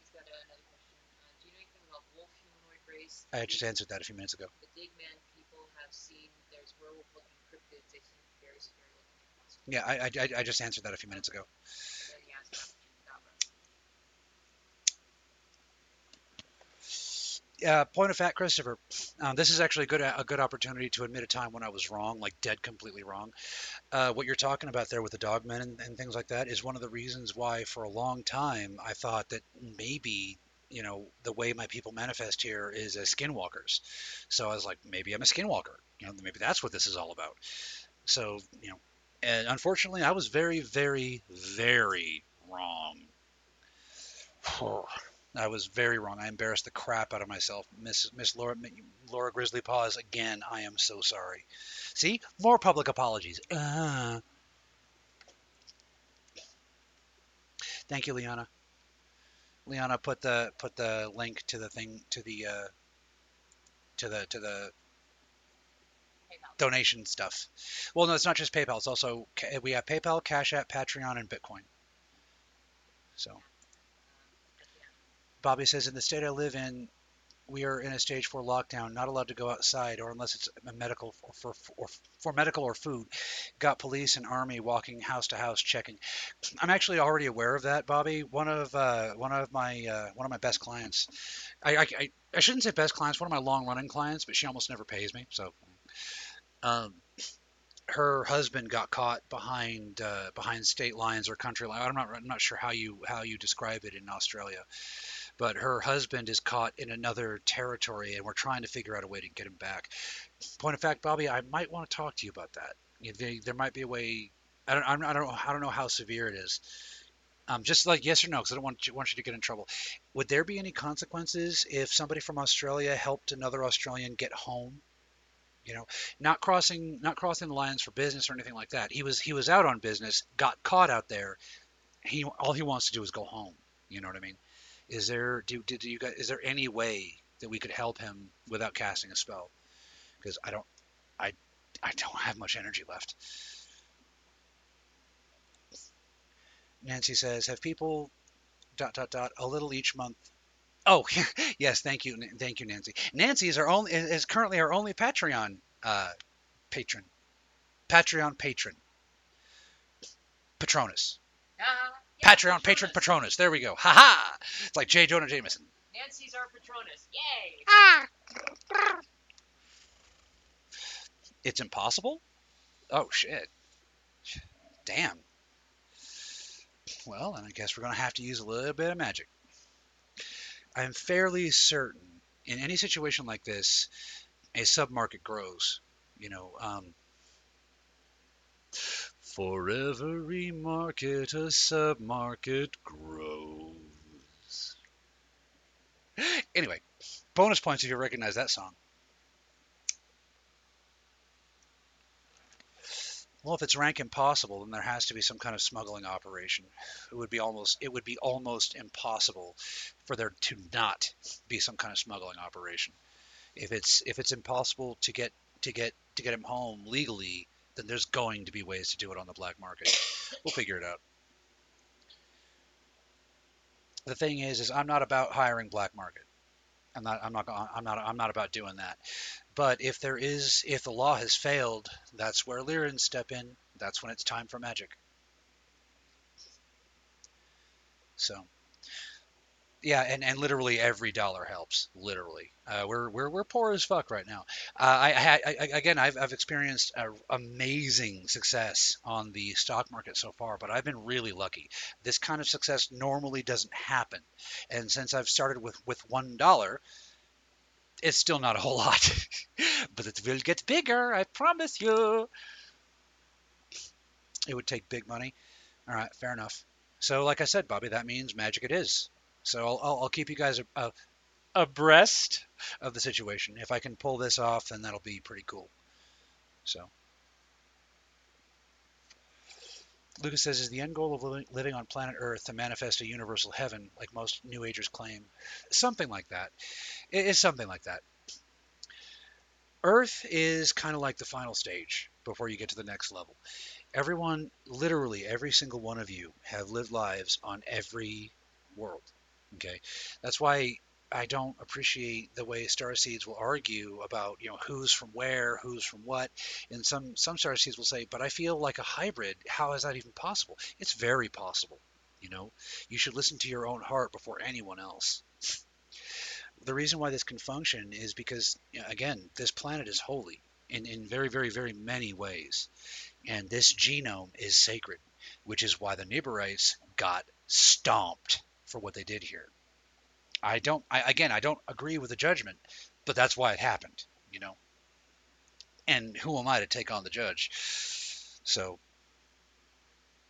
he's got another question. Uh, do you know anything about wolf humanoid race? I just answered that a few minutes ago. The Digman people have seen there's werewolf-looking cryptids. They seem very scary looking. Yeah, I, I, I just answered that a few minutes ago. And then he uh, point of fact, Christopher. Um, this is actually a good a good opportunity to admit a time when I was wrong, like dead completely wrong. Uh, what you're talking about there with the dogmen and, and things like that is one of the reasons why, for a long time, I thought that maybe you know the way my people manifest here is as skinwalkers. So I was like, maybe I'm a skinwalker. You know, maybe that's what this is all about. So you know, and unfortunately, I was very, very, very wrong. *sighs* I was very wrong. I embarrassed the crap out of myself, Miss Miss Laura Laura Grizzly Paws. Again, I am so sorry. See, more public apologies. Uh. Thank you, Liana. Liana put the put the link to the thing to the uh, to the to the PayPal. donation stuff. Well, no, it's not just PayPal. It's also we have PayPal, Cash App, Patreon, and Bitcoin. So. Bobby says, in the state I live in, we are in a stage four lockdown, not allowed to go outside, or unless it's medical or for or for medical or food. Got police and army walking house to house checking. I'm actually already aware of that, Bobby. One of uh, one of my uh, one of my best clients. I, I I shouldn't say best clients. One of my long running clients, but she almost never pays me. So, um, her husband got caught behind uh, behind state lines or country line. I'm not I'm not sure how you how you describe it in Australia but her husband is caught in another territory and we're trying to figure out a way to get him back. Point of fact, Bobby, I might want to talk to you about that. There, might be a way. I don't, I don't know. I don't know how severe it is. Um, just like yes or no, because I don't want you, want you to get in trouble. Would there be any consequences if somebody from Australia helped another Australian get home? You know, not crossing not crossing the lines for business or anything like that. He was he was out on business, got caught out there. He all he wants to do is go home. You know what I mean? Is there do, do, do you guys is there any way that we could help him without casting a spell? Because I don't I I don't have much energy left. Nancy says, have people dot dot dot a little each month. Oh *laughs* yes, thank you, thank you, Nancy. Nancy is our only is currently our only Patreon uh, patron, Patreon patron, Patronus, yeah, Patreon patron Patronus. There we go. Ha ha! It's like J. Jonah Jameson. Nancy's our Patronus. Yay! It's impossible? Oh shit. Damn. Well, then I guess we're going to have to use a little bit of magic. I'm fairly certain in any situation like this, a submarket grows. You know, um, for every market, a submarket grows. Anyway, bonus points if you recognize that song. Well, if it's rank impossible, then there has to be some kind of smuggling operation. It would be almost it would be almost impossible for there to not be some kind of smuggling operation. If it's if it's impossible to get to get to get him home legally, then there's going to be ways to do it on the black market. We'll figure it out. The thing is, is I'm not about hiring black market. I'm not. I'm not. I'm not. I'm not about doing that. But if there is, if the law has failed, that's where Lyran step in. That's when it's time for magic. So, yeah, and, and literally every dollar helps. Literally, uh, we're we're we're poor as fuck right now. Uh, I, I, I again, I've I've experienced amazing success on the stock market so far, but I've been really lucky. This kind of success normally doesn't happen, and since I've started with with one dollar, it's still not a whole lot, *laughs* but it will get bigger. I promise you. It would take big money. All right, fair enough. So, like I said, Bobby, that means magic it is. So I'll, I'll, I'll keep you guys a, a, abreast of the situation. If I can pull this off, then that'll be pretty cool. So. Lucas says, is the end goal of living, on planet Earth to manifest a universal heaven, like most New Agers claim? Something like that. It is something like that. Earth is kind of like the final stage before you get to the next level. Everyone, literally every single one of you, have lived lives on every world. Okay, that's why I don't appreciate the way star seeds will argue about you know who's from where, who's from what. And some some star seeds will say, but I feel like a hybrid. How is that even possible? It's very possible. You know, you should listen to your own heart before anyone else. the reason why this can function is because, again, this planet is holy in, in very, very, very many ways. And this genome is sacred, which is why the Niburites got stomped for what they did here. I don't, I, again, I don't agree with the judgment, but that's why it happened, you know. And who am I to take on the judge? So,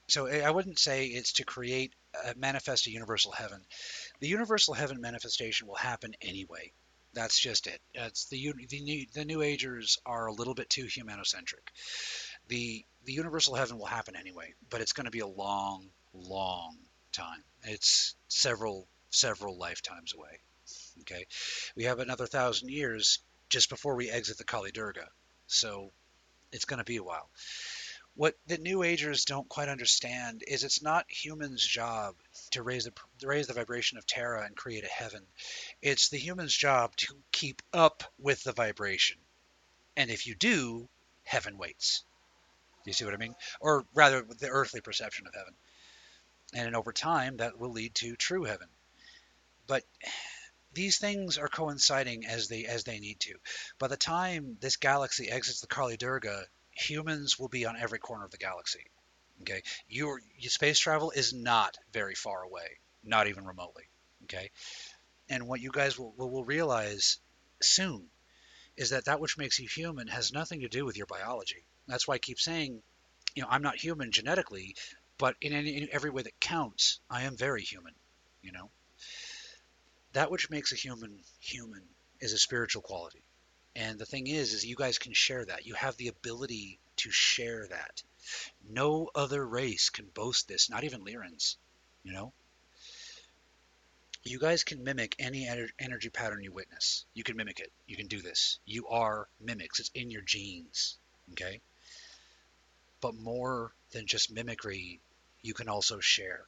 so I wouldn't say it's to create, uh, manifest a universal heaven. The universal heaven manifestation will happen anyway. That's just it. It's the the new, the New Agers are a little bit too humanocentric. The the universal heaven will happen anyway, but it's going to be a long, long time. It's several several lifetimes away. Okay, we have another thousand years just before we exit the Kali Durga, so it's going to be a while. What the New Agers don't quite understand is it's not humans' job to raise the raise the vibration of Terra and create a heaven. It's the human's job to keep up with the vibration, and if you do, heaven waits. Do you see what I mean? Or rather, the earthly perception of heaven. And over time, that will lead to true heaven. But these things are coinciding as they as they need to. By the time this galaxy exits the Kali Durga, humans will be on every corner of the galaxy. Okay, your, your space travel is not very far away, not even remotely. Okay, and what you guys will, will, realize soon is that that which makes you human has nothing to do with your biology. That's why I keep saying, you know, I'm not human genetically, but in, any, in every way that counts, I am very human. You know, that which makes a human human is a spiritual quality. And the thing is, is you guys can share that. You have the ability to share that. No other race can boast this, not even Lyrans, you know? You guys can mimic any ener- energy pattern you witness. You can mimic it. You can do this. You are mimics. It's in your genes, okay? But more than just mimicry, you can also share.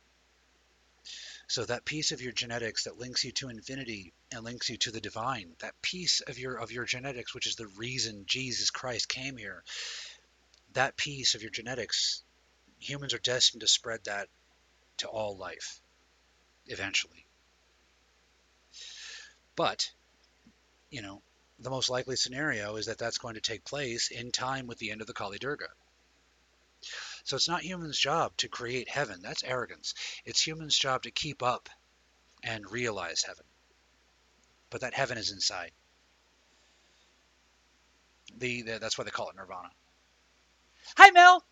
So that piece of your genetics that links you to infinity and links you to the divine, that piece of your of your genetics which is the reason Jesus Christ came here, that piece of your genetics, humans are destined to spread that to all life eventually. But, you know, the most likely scenario is that that's going to take place in time with the end of the Kali Durga. So it's not humans' job to create heaven. That's arrogance. It's humans' job to keep up and realize heaven. But that heaven is inside. The, the that's why they call it nirvana. Hi, Mel.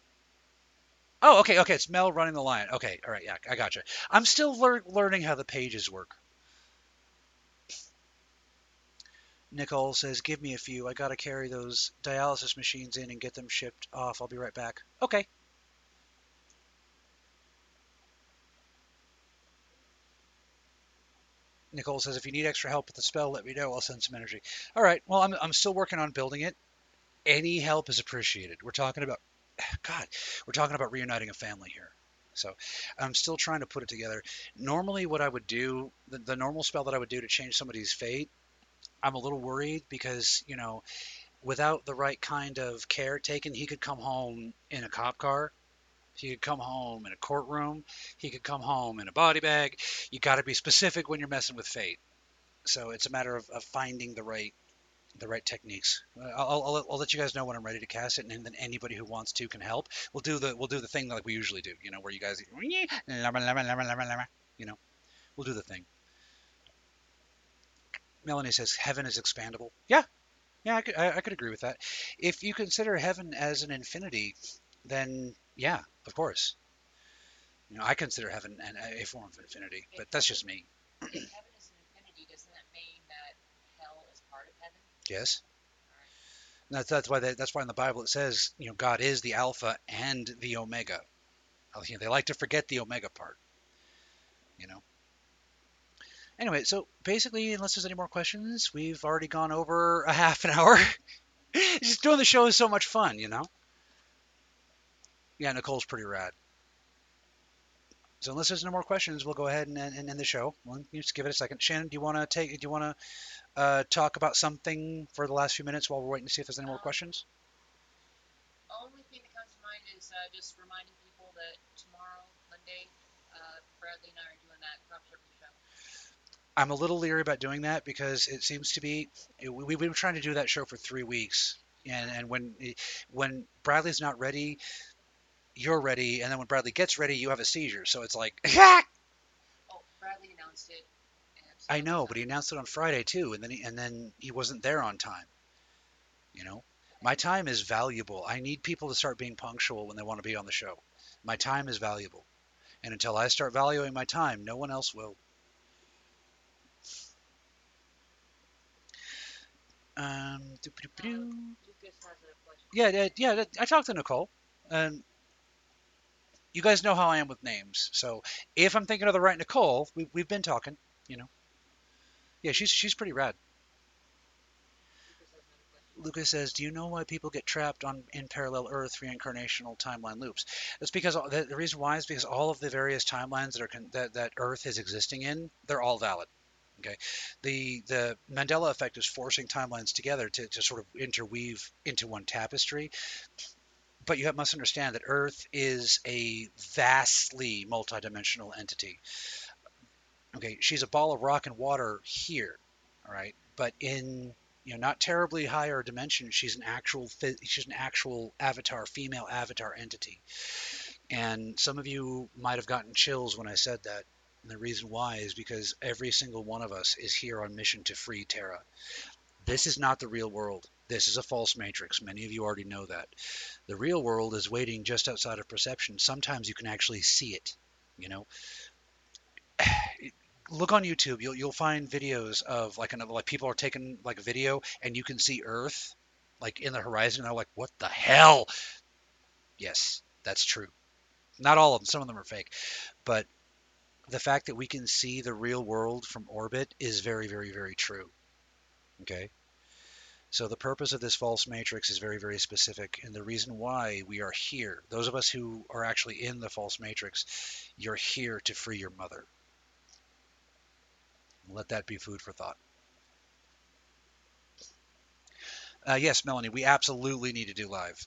Oh, okay, okay. It's Mel running the line. Okay, all right, yeah, I got you. I'm still lear- learning how the pages work. Nicole says, "Give me a few. I gotta carry those dialysis machines in and get them shipped off. I'll be right back." Okay. Nicole says, "If you need extra help with the spell, let me know. I'll send some energy." All right. Well, I'm I'm still working on building it. Any help is appreciated. We're talking about, *sighs* God, we're talking about reuniting a family here. So I'm still trying to put it together. Normally, what I would do, the, the normal spell that I would do to change somebody's fate, I'm a little worried because, you know, without the right kind of care taken, he could come home in a cop car. He could come home in a courtroom. He could come home in a body bag. You got to be specific when you're messing with fate. So it's a matter of, of finding the right the right techniques. Uh, I'll, I'll, I'll let you guys know when I'm ready to cast it, and then anybody who wants to can help. We'll do the we'll do the thing like we usually do, you know, where you guys, you know, we'll do the thing. Melanie says heaven is expandable. Yeah, yeah, I could I, I could agree with that. If you consider heaven as an infinity, then yeah, of course. You know, I consider heaven an, a form of infinity, but that's just me. If heaven is an infinity, doesn't that mean that hell is part of heaven? Yes. Right. That's that's why they, that's why in the Bible it says you know God is the Alpha and the Omega. You know, they like to forget the Omega part. You know. Anyway, so basically, unless there's any more questions, we've already gone over a half an hour. *laughs* Just doing the show is so much fun, you know. Yeah, Nicole's pretty rad. So unless there's no more questions, we'll go ahead and, and, and end the show. Well, you just give it a second. Shannon, do you want to take? Do you want to uh, talk about something for the last few minutes while we're waiting to see if there's any more Um, questions? Only thing that comes to mind is uh, just reminding people that tomorrow, Monday, uh, Bradley and I are doing that crop circle show. I'm a little leery about doing that because it seems to be it- we, we've been trying to do that show for three weeks, and and when when Bradley's not ready, you're ready, and then when Bradley gets ready, you have a seizure. So it's like, *laughs* Oh, Bradley announced it. I know, but he announced it on Friday too, and then he, and then he wasn't there on time. You know, my time is valuable. I need people to start being punctual when they want to be on the show. My time is valuable, and until I start valuing my time, no one else will. Um, doo-ba-doo-ba-doo. Lucas has a yeah, yeah, yeah. I talked to Nicole, and you guys know how I am with names. So if I'm thinking of the right Nicole, we, we've been talking. You know, yeah, she's she's pretty rad. Lucas says, "Do you know why people get trapped on in parallel Earth reincarnational timeline loops?" That's because the, the reason why is because all of the various timelines that are that that Earth is existing in, they're all valid. Okay, the the Mandela effect is forcing timelines together to, to sort of interweave into one tapestry. But you must understand that Earth is a vastly multidimensional entity. Okay, she's a ball of rock and water here, all right, but in you know not terribly higher dimension she's an actual she's an actual avatar female avatar entity. And some of you might have gotten chills when i said that. And the reason why is because every single one of us is here on mission to free terra. This is not the real world this is a false matrix many of you already know that the real world is waiting just outside of perception sometimes you can actually see it you know *sighs* look on YouTube. You'll you'll find videos of like another like people are taking like a video and you can see Earth like in the horizon. And they're like, what the hell? Yes, that's true. Not all of them. Some of them are fake, but the fact that we can see the real world from orbit is very, very, very true. Okay. So the purpose of this false matrix is very, very specific, and the reason why we are here, those of us who are actually in the false matrix, you're here to free your mother. Let that be food for thought. Uh, yes, Melanie, we absolutely need to do live.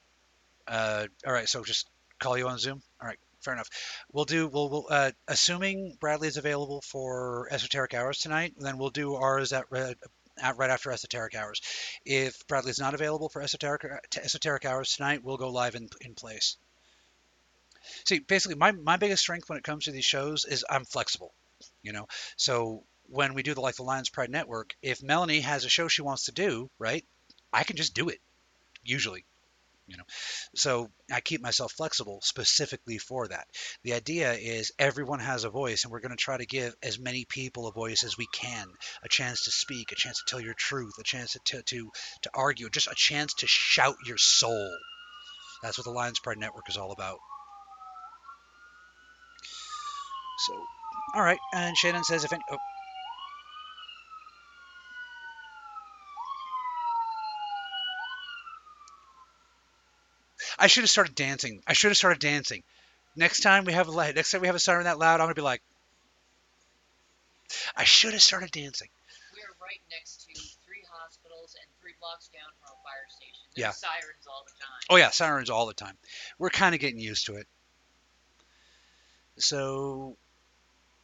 Uh, all right, so just call you on Zoom. All right, fair enough. We'll do. We'll, we'll uh, assuming Bradley is available for esoteric hours tonight, then we'll do ours at, red- at right after esoteric hours. If Bradley's not available for esoteric esoteric hours tonight, we'll go live in in place. See, basically, my my biggest strength when it comes to these shows is I'm flexible. You know, so when we do the like the Lions Pride Network, if Melanie has a show she wants to do, right, I can just do it. Usually, you know. So I keep myself flexible specifically for that. The idea is everyone has a voice, and we're going to try to give as many people a voice as we can, a chance to speak, a chance to tell your truth, a chance to to to, to argue, just a chance to shout your soul. That's what the Lions Pride Network is all about. So, all right. And Shannon says if any. Oh, I should have started dancing. I should have started dancing. Next time we have a next time we have a siren that loud, I'm gonna be like, I should have started dancing. We are right next to three hospitals and three blocks down from a fire station. Yeah. Sirens all the time. Oh yeah, sirens all the time. We're kind of getting used to it. So,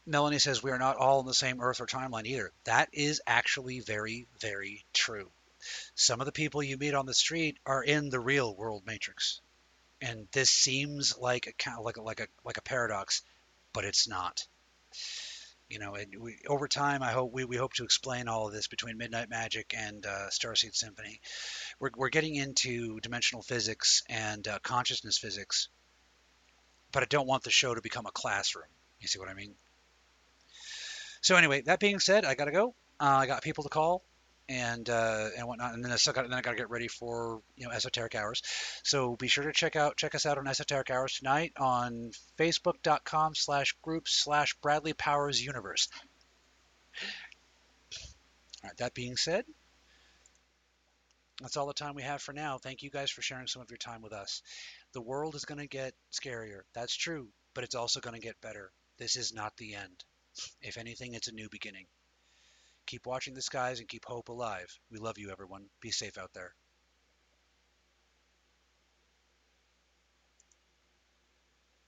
Melanie says we are not all in the same Earth or timeline either. That is actually very, very true. Some of the people you meet on the street are in the real world matrix, and this seems like a kind of like a, like a like a paradox, but it's not. You know, and we, over time, I hope we, we hope to explain all of this between Midnight Magic and uh, Starseed Symphony. We're, we're getting into dimensional physics and uh, consciousness physics, but I don't want the show to become a classroom. You see what I mean? So anyway, that being said, I gotta go. Uh, I got people to call and uh, and whatnot, and then I still got then I gotta get ready for you know esoteric hours. So be sure to check out check us out on esoteric hours tonight on facebook.com slash groups slash Bradley Powers Universe. All right, that being said, that's all the time we have for now. Thank you guys for sharing some of your time with us. The world is going to get scarier. That's true, but it's also going to get better. This is not the end. If anything, it's a new beginning. Keep watching the skies and keep hope alive. We love you, everyone. Be safe out there.